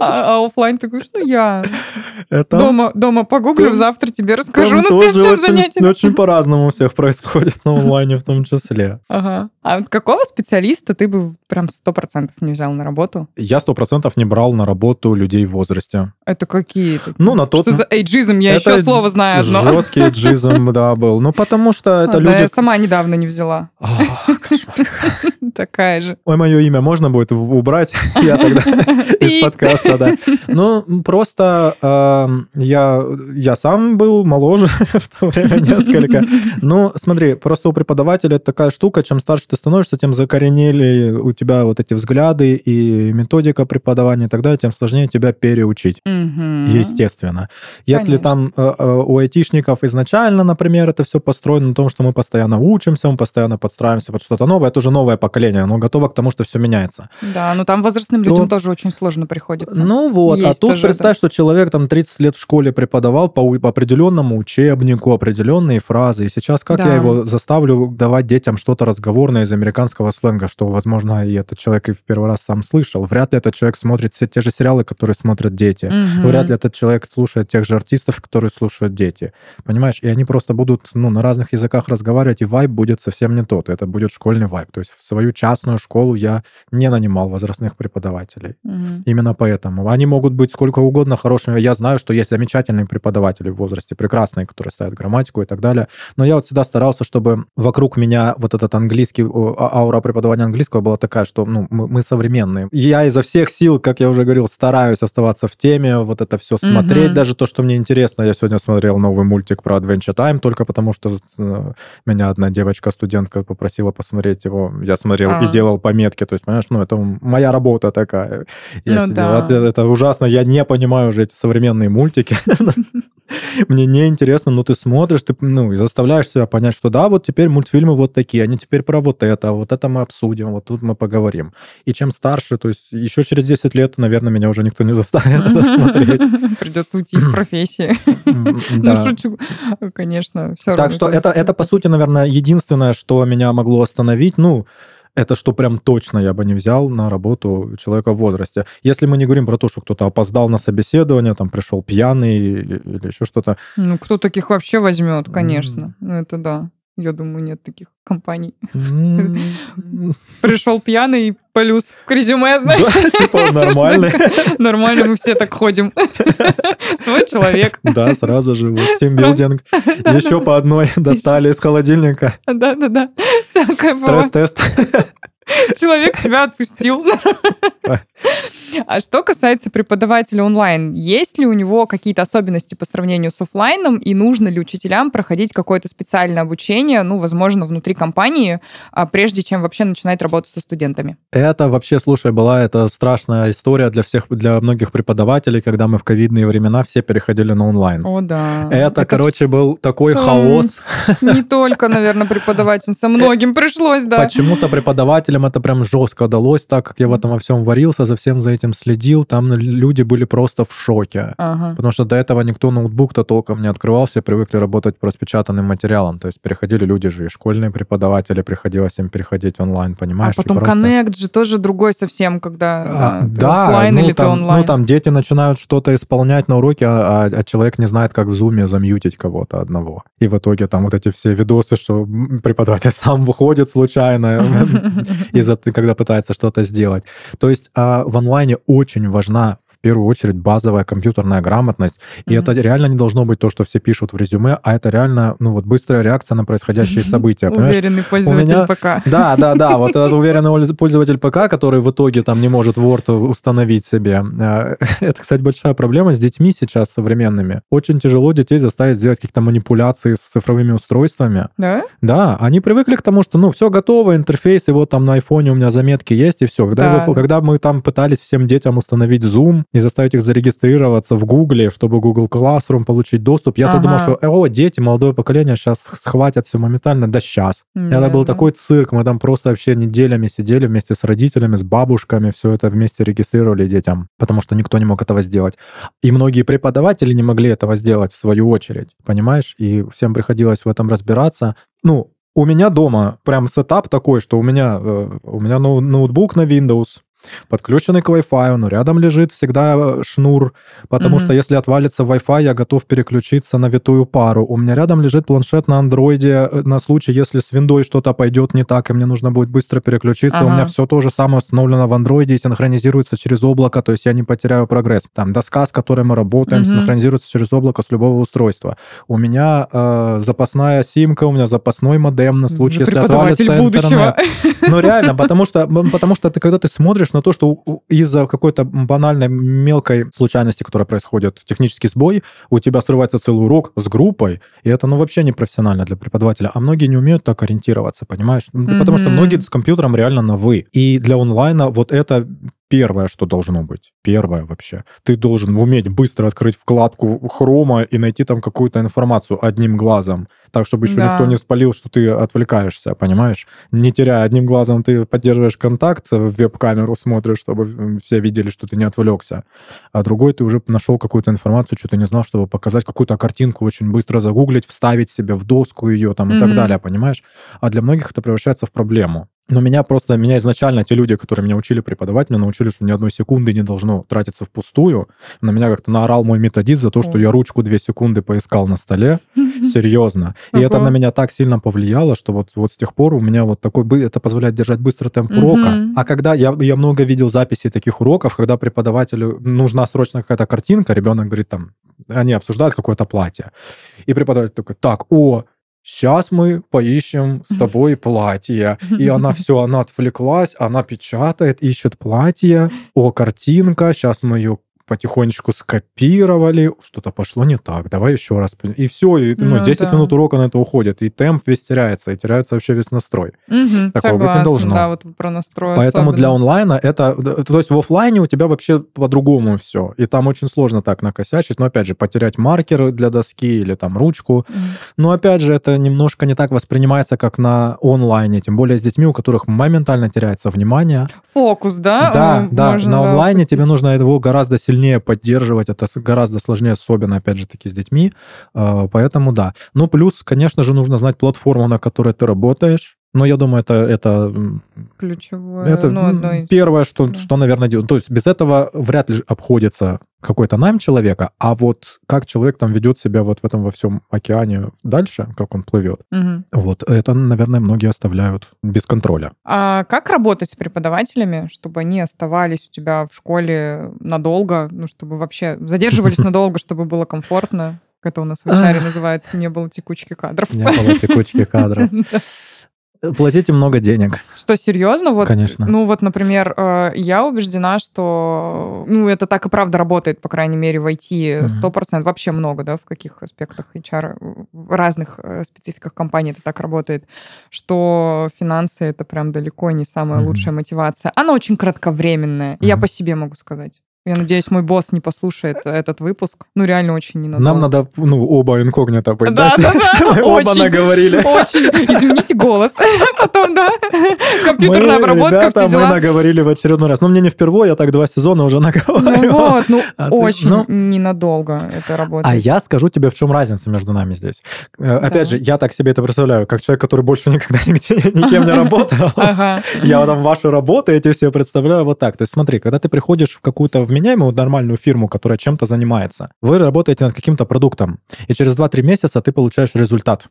А, а офлайн ты говоришь, ну я дома дома погуглю, завтра тебе расскажу на следующем занятии. Очень по-разному у всех происходит на онлайне в том числе. Ага. А какого специалиста ты бы прям сто процентов не взял на работу? Я сто процентов не брал на работу людей в возрасте. Это какие? Ну, на тот... Что за эйджизм? Я еще слово знаю одно. Жесткий эйджизм, [LAUGHS] да, был. Ну, потому что это люди... я сама недавно не взяла. [LAUGHS] Такая же. Ой, мое имя можно будет убрать? [LAUGHS] Я тогда из подкаста, да. Ну, просто я, я сам был моложе в то время несколько. Ну, смотри, просто у преподавателя такая штука, чем старше ты становишься, тем закоренели у тебя вот эти взгляды и методика преподавания и так далее, тем сложнее тебя переучить. Естественно. Если там э, э, у айтишников изначально, например, это все построено на том, что мы постоянно учимся, мы постоянно подстраиваемся под что-то новое, это уже новое поколение, оно готово к тому, что все меняется. Да, но там возрастным то... людям тоже очень сложно приходится. Ну вот, а Есть а тут тоже, представь, да. что человек там 30 лет в школе преподавал по, по определенному учебнику, определенные фразы, и сейчас как да. я его заставлю давать детям что-то разговорное из американского сленга, что, возможно, и этот человек и в первый раз сам слышал. Вряд ли этот человек смотрит все те же сериалы, которые смотрят дети. Угу. Вряд ли этот человек слушает тех же артистов, которые слушают дети. Понимаешь? И они просто будут ну, на разных языках разговаривать, и вайб будет совсем не тот. Это будет школьный вайб. То есть в свою частную школу я не нанимал возрастных преподавателей. Угу. Именно поэтому. Они могут быть сколько угодно хорошими. Я знаю, что есть замечательные преподаватели в возрасте, прекрасные, которые ставят грамматику и так далее. Но я вот всегда старался, чтобы вокруг меня вот этот английский, аура преподавания английского была такая, что ну, мы, мы современные. Я изо всех сил, как я уже говорил, стараюсь оставаться в теме, вот это все смотреть, угу. даже то, что мне интересно. Я сегодня смотрел новый мультик про Adventure Time, только потому что э, меня одна девочка-студентка попросила посмотреть его. Я смотрел а. и делал пометки. То есть, понимаешь, ну, это моя работа такая. Я ну, да. это, это ужасно. Я не понимаю уже эти современные мультики. [LAUGHS] [LAUGHS] Мне не интересно, но ты смотришь, ты ну, и заставляешь себя понять, что да, вот теперь мультфильмы вот такие, они теперь про вот это, вот это мы обсудим, вот тут мы поговорим. И чем старше, то есть еще через 10 лет, наверное, меня уже никто не заставит это смотреть. [LAUGHS] Придется уйти из профессии. Ну, шучу, конечно. Так что это, это, по сути, наверное, единственное, что меня могло остановить. Ну, это что прям точно я бы не взял на работу человека в возрасте. Если мы не говорим про то, что кто-то опоздал на собеседование, там пришел пьяный или еще что-то. Ну, кто таких вообще возьмет, конечно. Mm. Это да. Я думаю, нет таких компаний. [LAUGHS] Пришел пьяный, плюс к резюме, знаешь. Да, [LAUGHS] типа [LAUGHS] нормально. Нормально, мы все так ходим. Свой человек. Да, сразу же. Вот тимбилдинг. Еще по одной достали из холодильника. Да-да-да. Стресс-тест. Человек себя отпустил. А что касается преподавателя онлайн, есть ли у него какие-то особенности по сравнению с офлайном, и нужно ли учителям проходить какое-то специальное обучение, ну, возможно, внутри компании, а, прежде чем вообще начинать работу со студентами? Это вообще, слушай, была это страшная история для всех, для многих преподавателей, когда мы в ковидные времена все переходили на онлайн. О, да. Это, это короче, был такой Сам... хаос. [LAUGHS] Не только, наверное, преподавательницам, многим пришлось, да. Почему-то преподавателям это прям жестко удалось, так как я в этом во всем варился, за всем за этим следил, там люди были просто в шоке. Ага. Потому что до этого никто ноутбук-то толком не открывал, все привыкли работать по распечатанным материалам. То есть переходили люди же, и школьные преподаватели, приходилось им переходить онлайн, понимаешь? А потом просто... коннект же тоже другой совсем, когда а, да, да, офлайн ну, или там, ты онлайн. Ну, там дети начинают что-то исполнять на уроке, а, а человек не знает, как в зуме замьютить кого-то одного. И в итоге там вот эти все видосы, что преподаватель [LAUGHS] сам выходит случайно, [LAUGHS] из-за когда пытается что-то сделать. То есть а, в онлайне очень важна первую очередь базовая компьютерная грамотность. И mm-hmm. это реально не должно быть то, что все пишут в резюме, а это реально, ну вот, быстрая реакция на происходящие события. Уверенный пользователь меня... ПК. Да, да, да. Вот этот уверенный пользователь ПК, который в итоге там не может Word установить себе. А, [LAUGHS] это, кстати, большая проблема с детьми сейчас современными. Очень тяжело детей заставить сделать какие-то манипуляции с цифровыми устройствами. Да? Да, они привыкли к тому, что, ну, все готово, интерфейс, и вот там на айфоне у меня заметки есть, и все. Когда, да. его, когда мы там пытались всем детям установить Zoom, и заставить их зарегистрироваться в Гугле, чтобы Google Classroom получить доступ. Я-то ага. думал, что, о, дети, молодое поколение сейчас схватят все моментально. Да сейчас. Нет, Это был такой цирк. Мы там просто вообще неделями сидели вместе с родителями, с бабушками, все это вместе регистрировали детям, потому что никто не мог этого сделать. И многие преподаватели не могли этого сделать в свою очередь, понимаешь? И всем приходилось в этом разбираться. Ну, у меня дома прям сетап такой, что у меня, э, у меня ноутбук на Windows, подключенный к Wi-Fi, но рядом лежит всегда э, шнур, потому mm-hmm. что если отвалится Wi-Fi, я готов переключиться на витую пару. У меня рядом лежит планшет на андроиде э, на случай, если с виндой что-то пойдет не так, и мне нужно будет быстро переключиться. Ага. У меня все то же самое установлено в андроиде и синхронизируется через облако, то есть я не потеряю прогресс. Там доска, с которой мы работаем, mm-hmm. синхронизируется через облако с любого устройства. У меня э, запасная симка, у меня запасной модем на случай, если отвалится будущего. интернет. Ну реально, потому что, потому что ты, когда ты смотришь на то, что из-за какой-то банальной мелкой случайности, которая происходит, технический сбой, у тебя срывается целый урок с группой, и это, ну, вообще не профессионально для преподавателя. А многие не умеют так ориентироваться, понимаешь? Mm-hmm. Потому что многие с компьютером реально на «вы». И для онлайна вот это первое, что должно быть. Первое вообще. Ты должен уметь быстро открыть вкладку хрома и найти там какую-то информацию одним глазом. Так, чтобы еще да. никто не спалил, что ты отвлекаешься, понимаешь? Не теряя одним глазом, ты поддерживаешь контакт, в веб-камеру смотришь, чтобы все видели, что ты не отвлекся. А другой ты уже нашел какую-то информацию, что ты не знал, чтобы показать какую-то картинку, очень быстро загуглить, вставить себе в доску ее там mm-hmm. и так далее, понимаешь? А для многих это превращается в проблему. Но меня просто, меня изначально те люди, которые меня учили преподавать, меня научили, что ни одной секунды не должно тратиться впустую. На меня как-то наорал мой методист за то, что я ручку две секунды поискал на столе. [LAUGHS] Серьезно. И это на меня так сильно повлияло, что вот, вот с тех пор у меня вот такой... Это позволяет держать быстрый темп урока. А когда я, я много видел записей таких уроков, когда преподавателю нужна срочно какая-то картинка, ребенок говорит там, они обсуждают какое-то платье. И преподаватель такой, так, о, сейчас мы поищем с тобой платье. И она все, она отвлеклась, она печатает, ищет платье. О, картинка, сейчас мы ее потихонечку скопировали, что-то пошло не так, давай еще раз. И все, и, ну, ну 10 да. минут урока на это уходит, и темп весь теряется, и теряется вообще весь настрой. Угу, Такого согласна, быть не должно. Да, вот про настрой Поэтому особенно. для онлайна это... То есть в офлайне у тебя вообще по-другому все, и там очень сложно так накосячить, но опять же, потерять маркер для доски или там ручку. Угу. Но опять же, это немножко не так воспринимается, как на онлайне, тем более с детьми, у которых моментально теряется внимание. Фокус, да? Да, да, на онлайне да, тебе нужно его гораздо сильнее сильнее поддерживать, это гораздо сложнее, особенно, опять же таки, с детьми, а, поэтому да. Ну, плюс, конечно же, нужно знать платформу, на которой ты работаешь, но я думаю, это... это Ключевое. Это ну, одно из... первое, что, да. что, наверное, делать. То есть без этого вряд ли обходится какой-то найм человека, а вот как человек там ведет себя вот в этом во всем океане дальше, как он плывет, угу. вот это, наверное, многие оставляют без контроля. А как работать с преподавателями, чтобы они оставались у тебя в школе надолго, ну, чтобы вообще задерживались [LAUGHS] надолго, чтобы было комфортно? Это у нас в HR называют «не было текучки кадров». Не было текучки кадров. [LAUGHS] Платите много денег. Что, серьезно? Вот, Конечно. Ну вот, например, э, я убеждена, что ну, это так и правда работает, по крайней мере, в IT 100%. Угу. Вообще много, да, в каких аспектах HR, в разных э, спецификах компании это так работает, что финансы — это прям далеко не самая угу. лучшая мотивация. Она очень кратковременная, угу. я по себе могу сказать. Я надеюсь, мой босс не послушает этот выпуск. Ну, реально очень ненадолго. Нам надо, ну, оба инкогнито быть, да? Да, да, Мы оба наговорили. Очень. Измените голос. [LAUGHS] Потом, да, компьютерная обработка, все дела. мы наговорили в очередной раз. Но мне не впервые, я так два сезона уже [LAUGHS] наговорил. Ну вот, ну, а очень ну... ненадолго это работает. А я скажу тебе, в чем разница между нами здесь. Э, опять же, я так себе это представляю, как человек, который больше [LAUGHS] никогда нигде никем не работал. Я там вашу работу эти все представляю вот так. То есть смотри, когда ты приходишь в какую-то вменяемую нормальную фирму, которая чем-то занимается, вы работаете над каким-то продуктом, и через 2-3 месяца ты получаешь результат.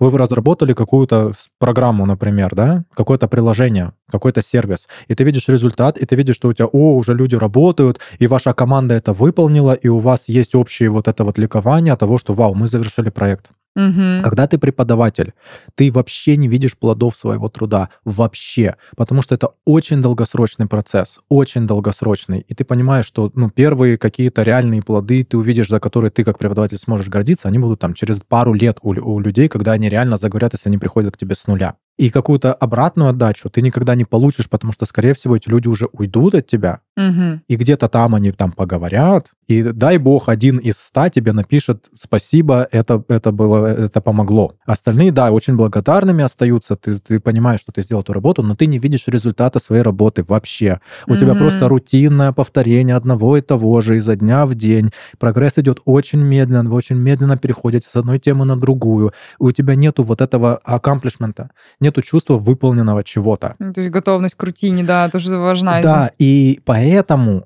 Вы разработали какую-то программу, например, да, какое-то приложение, какой-то сервис, и ты видишь результат, и ты видишь, что у тебя, о, уже люди работают, и ваша команда это выполнила, и у вас есть общее вот это вот ликование того, что, вау, мы завершили проект. Угу. Когда ты преподаватель, ты вообще не видишь плодов своего труда. Вообще. Потому что это очень долгосрочный процесс. Очень долгосрочный. И ты понимаешь, что ну, первые какие-то реальные плоды ты увидишь, за которые ты как преподаватель сможешь гордиться, они будут там через пару лет у, у людей, когда они реально заговорят, если они приходят к тебе с нуля. И какую-то обратную отдачу ты никогда не получишь, потому что, скорее всего, эти люди уже уйдут от тебя, угу. и где-то там они там поговорят, и дай бог один из ста тебе напишет «спасибо, это, это было, это помогло». Остальные, да, очень благодарными остаются, ты, ты понимаешь, что ты сделал эту работу, но ты не видишь результата своей работы вообще. У угу. тебя просто рутинное повторение одного и того же изо дня в день. Прогресс идет очень медленно, вы очень медленно переходите с одной темы на другую. И у тебя нету вот этого аккомплишмента, нету чувства выполненного чего-то. То есть готовность к рутине, да, тоже важна. Да, и поэтому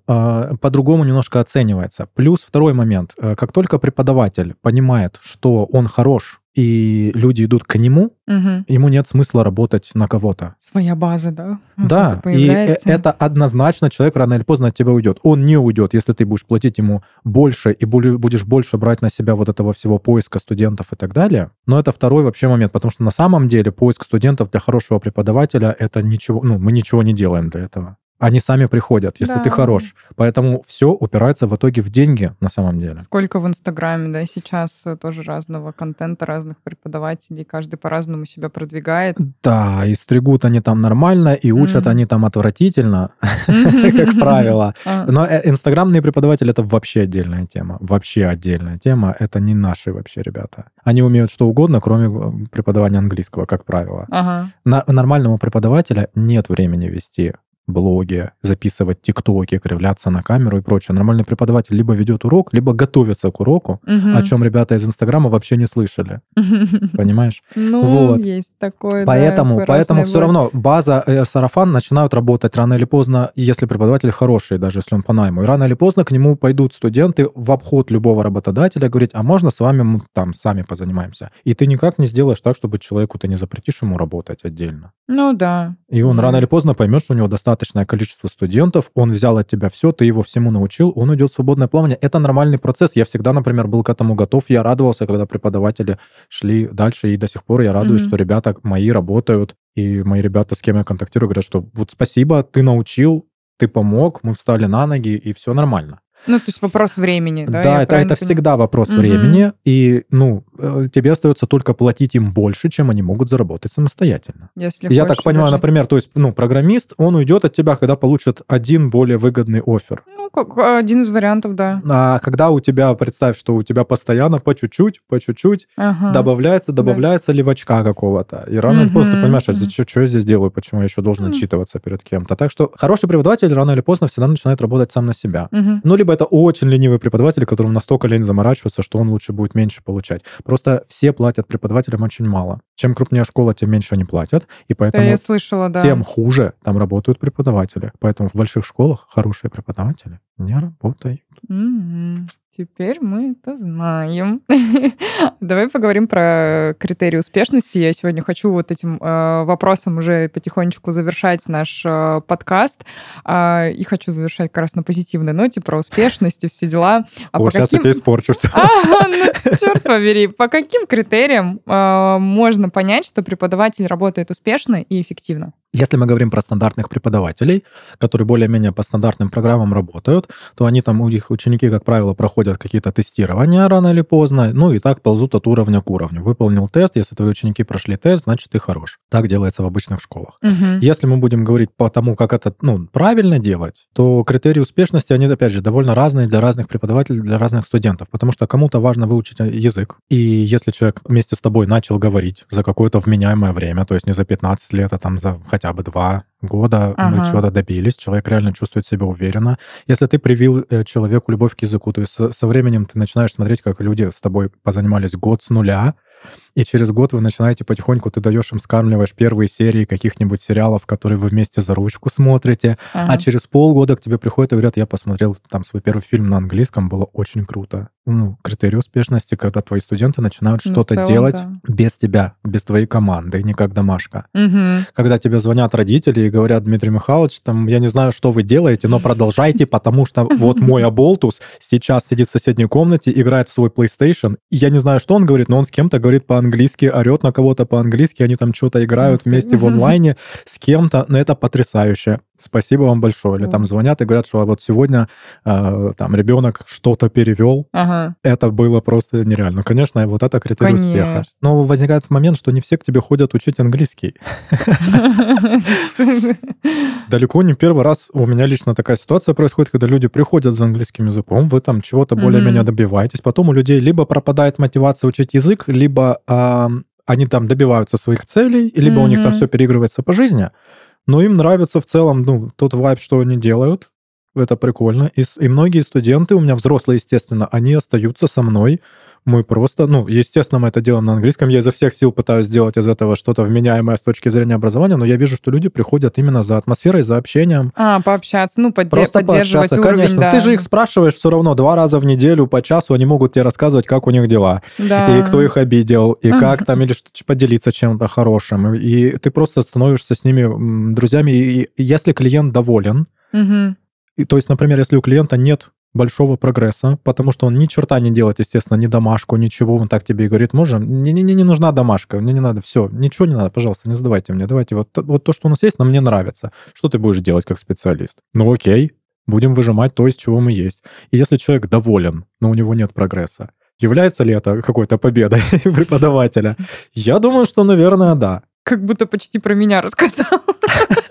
э, по-другому немножко оценивается. Плюс второй момент. Э, как только преподаватель понимает, что он хорош и люди идут к нему, угу. ему нет смысла работать на кого-то. Своя база, да? Да, и э, это однозначно человек рано или поздно от тебя уйдет. Он не уйдет, если ты будешь платить ему больше и будешь больше брать на себя вот этого всего поиска студентов и так далее. Но это второй вообще момент, потому что на самом деле поиск студентов для хорошего преподавателя это ничего, ну, мы ничего не делаем для этого. Они сами приходят, если да. ты хорош. Поэтому все упирается в итоге в деньги на самом деле. Сколько в Инстаграме, да, сейчас э, тоже разного контента, разных преподавателей, каждый по-разному себя продвигает. Да, и стригут они там нормально, и учат mm-hmm. они там отвратительно, как правило. [LAUGHS] А. Но э, инстаграмные преподаватели — это вообще отдельная тема. Вообще отдельная тема. Это не наши вообще ребята. Они умеют что угодно, кроме э, преподавания английского, как правило. Нормальному преподавателя нет времени вести блоги, записывать тиктоки, кривляться на камеру и прочее. Нормальный преподаватель либо ведет урок, либо готовится к уроку, угу. о чем ребята из Инстаграма вообще не слышали. [LAUGHS] Понимаешь? Ну, вот. есть такое, Поэтому, да, поэтому все равно база э, сарафан начинают работать рано или поздно, если преподаватель хороший, даже если он по найму. И рано или поздно к нему пойдут студенты в обход любого работодателя говорить, а можно с вами мы там сами позанимаемся? И ты никак не сделаешь так, чтобы человеку ты не запретишь ему работать отдельно. Ну да. И он mm. рано или поздно поймет, что у него достаточно достаточное количество студентов, он взял от тебя все, ты его всему научил, он уйдет в свободное плавание. Это нормальный процесс. Я всегда, например, был к этому готов. Я радовался, когда преподаватели шли дальше, и до сих пор я радуюсь, mm-hmm. что ребята мои работают, и мои ребята, с кем я контактирую, говорят, что вот спасибо, ты научил, ты помог, мы встали на ноги, и все нормально. Ну, то есть вопрос времени, да? Да, это, это всегда вопрос угу. времени, и, ну, э, тебе остается только платить им больше, чем они могут заработать самостоятельно. Если Я так понимаю, даже... например, то есть, ну, программист, он уйдет от тебя, когда получит один более выгодный офер. Ну, как один из вариантов, да. А когда у тебя, представь, что у тебя постоянно по чуть-чуть, по чуть-чуть ага. добавляется, добавляется да. левачка какого-то, и рано или поздно ты понимаешь, а что, что я здесь делаю, почему я еще должен отчитываться перед кем-то. Так что хороший преподаватель рано или поздно всегда начинает работать сам на себя. Ну, либо это очень ленивый преподаватель, которому настолько лень заморачиваться, что он лучше будет меньше получать. Просто все платят преподавателям очень мало. Чем крупнее школа, тем меньше они платят, и поэтому я слышала, да. тем хуже там работают преподаватели. Поэтому в больших школах хорошие преподаватели не работают. Mm-hmm. Теперь мы это знаем. [LAUGHS] Давай поговорим про критерии успешности. Я сегодня хочу вот этим э, вопросом уже потихонечку завершать наш э, подкаст. Э, и хочу завершать как раз на позитивной ноте про успешность и все дела. А О, сейчас каким... я тебя испорчу все. [LAUGHS] А, ну, черт побери. По каким критериям э, можно можно понять, что преподаватель работает успешно и эффективно? Если мы говорим про стандартных преподавателей, которые более-менее по стандартным программам работают, то они там, у них ученики, как правило, проходят какие-то тестирования рано или поздно, ну и так ползут от уровня к уровню. Выполнил тест, если твои ученики прошли тест, значит, ты хорош. Так делается в обычных школах. Мгм. Если мы будем говорить по тому, как это ну, правильно делать, то критерии успешности, они, опять же, довольно разные для разных преподавателей, для разных студентов. Потому что кому-то важно выучить язык. И если человек вместе с тобой начал говорить за какое-то вменяемое время, то есть не за 15 лет, а там за хотя бы 2 года мы Ага. чего-то добились, человек реально чувствует себя уверенно. Если ты привил э, человеку любовь к языку, то есть со временем ты начинаешь смотреть, как люди с тобой позанимались год с нуля, и через год вы начинаете потихоньку, ты даешь им, скармливаешь первые серии каких-нибудь сериалов, которые вы вместе за ручку смотрите, Ага. а через полгода к тебе приходят и говорят, я посмотрел там свой первый фильм на английском, было очень круто. Ну, критерий успешности, когда твои студенты начинают Ну, что-то целом, делать да. без тебя, без твоей команды, не как домашка. Мгм. Когда тебе звонят родители и говорят, Дмитрий Михайлович, там, я не знаю, что вы делаете, но продолжайте, потому что вот мой Аболтус сейчас сидит в соседней комнате, играет в свой PlayStation, и я не знаю, что он говорит, но он с кем-то говорит по-английски, орет на кого-то по-английски, они там что-то играют вместе в онлайне [LAUGHS] с кем-то, но это потрясающе. Спасибо вам большое. Или там Мгм. звонят и говорят, что вот сегодня э, там ребенок что-то перевел, Ага. это было просто нереально. Конечно, вот это критерий успеха. Конечно. Но возникает момент, что не все к тебе ходят учить английский. [LAUGHS] Далеко не первый раз у меня лично такая ситуация происходит, когда люди приходят за английским языком, вы там чего-то более-менее добиваетесь, потом у людей либо пропадает мотивация учить язык, либо они там добиваются своих целей, либо у них там все переигрывается по жизни, но им нравится в целом ну, тот вайб, что они делают, это прикольно. И, и многие студенты, у меня взрослые, естественно, они остаются со мной. Мы просто, ну, естественно, мы это делаем на английском. Я изо всех сил пытаюсь сделать из этого что-то вменяемое с точки зрения образования, но я вижу, что люди приходят именно за атмосферой, за общением. А, пообщаться, ну, подде- Просто поддерживать пообщаться, уровень, конечно. да. Ты же их спрашиваешь все равно два раза в неделю по часу, они могут тебе рассказывать, как у них дела, Да. и кто их обидел, и [LAUGHS] как там, или что- поделиться чем-то хорошим. И ты просто становишься с ними друзьями. И если клиент доволен, и, то есть, например, если у клиента нет большого прогресса, потому что он ни черта не делает, естественно, ни домашку, ничего, он так тебе и говорит, можем, не, не, не, не нужна домашка, мне не надо, все, ничего не надо, пожалуйста, не задавайте мне, давайте вот, вот то, что у нас есть, нам мне нравится. Что ты будешь делать как специалист? Ну окей, будем выжимать то, из чего мы есть. И если человек доволен, но у него нет прогресса, является ли это какой-то победой [LAUGHS] преподавателя? Я думаю, что, наверное, да. Как будто почти про меня рассказал. [LAUGHS]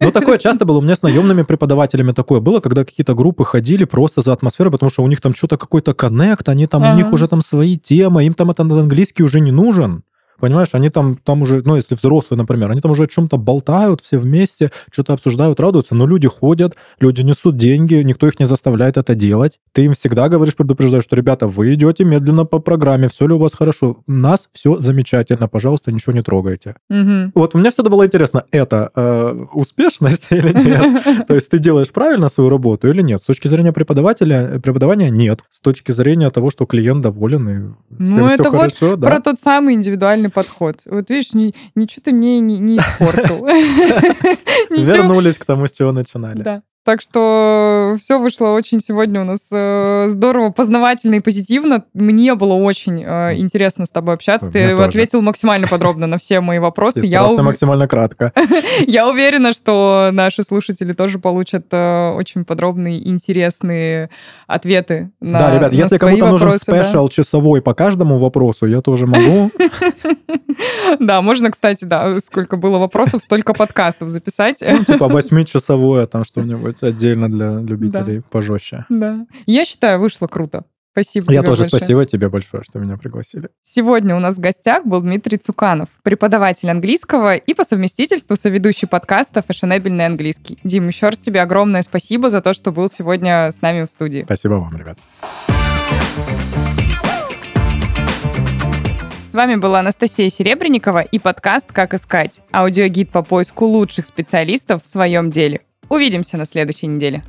Ну, такое часто было. У меня с наемными преподавателями такое было, когда какие-то группы ходили просто за атмосферой, потому что у них там что-то какой-то коннект, они там, у них уже там свои темы, им там этот английский уже не нужен. Понимаешь, они там, там уже, ну, если взрослые, например, они там уже о чем-то болтают все вместе, что-то обсуждают, радуются, но люди ходят, люди несут деньги, никто их не заставляет это делать. Ты им всегда говоришь, предупреждаешь, что, ребята, вы идете медленно по программе, все ли у вас хорошо, у нас все замечательно, пожалуйста, ничего не трогайте. Мгм. Вот мне всегда было интересно, это э, успешность [LAUGHS] или нет? То есть ты делаешь правильно свою работу или нет? С точки зрения преподавателя, преподавания нет. С точки зрения того, что клиент доволен и всем Ну, всё это вот хорошо. Про тот самый индивидуальный подход. Вот видишь, ни- ничего ты мне не, не испортил. [LAUGHS] Вернулись к тому, с чего начинали. Да. Так что все вышло очень сегодня у нас э, здорово, познавательно и позитивно. Мне было очень э, интересно с тобой общаться. Ой, Ты мне тоже. ответил максимально подробно на все мои вопросы. Ты Я, ув- максимально кратко. [LAUGHS] я уверена, что наши слушатели тоже получат э, очень подробные, интересные ответы на да, ребят, на если кому-то нужен да. спешл часовой по каждому вопросу, я тоже могу. [LAUGHS] Да, можно, кстати, да, сколько было вопросов, столько подкастов записать. Ну, типа восьмичасовое, там что-нибудь отдельно для любителей пожестче. Да. Я считаю, вышло круто. Спасибо Я тоже большое. спасибо тебе большое, что меня пригласили. Сегодня у нас в гостях был Дмитрий Цуканов, преподаватель английского и по совместительству соведущий подкаста «Фashionableный английский». Дим, еще раз тебе огромное спасибо за то, что был сегодня с нами в студии. Спасибо вам, ребят. С вами была Анастасия Серебренникова и подкаст «Как искать» – аудиогид по поиску лучших специалистов в своем деле. Увидимся на следующей неделе.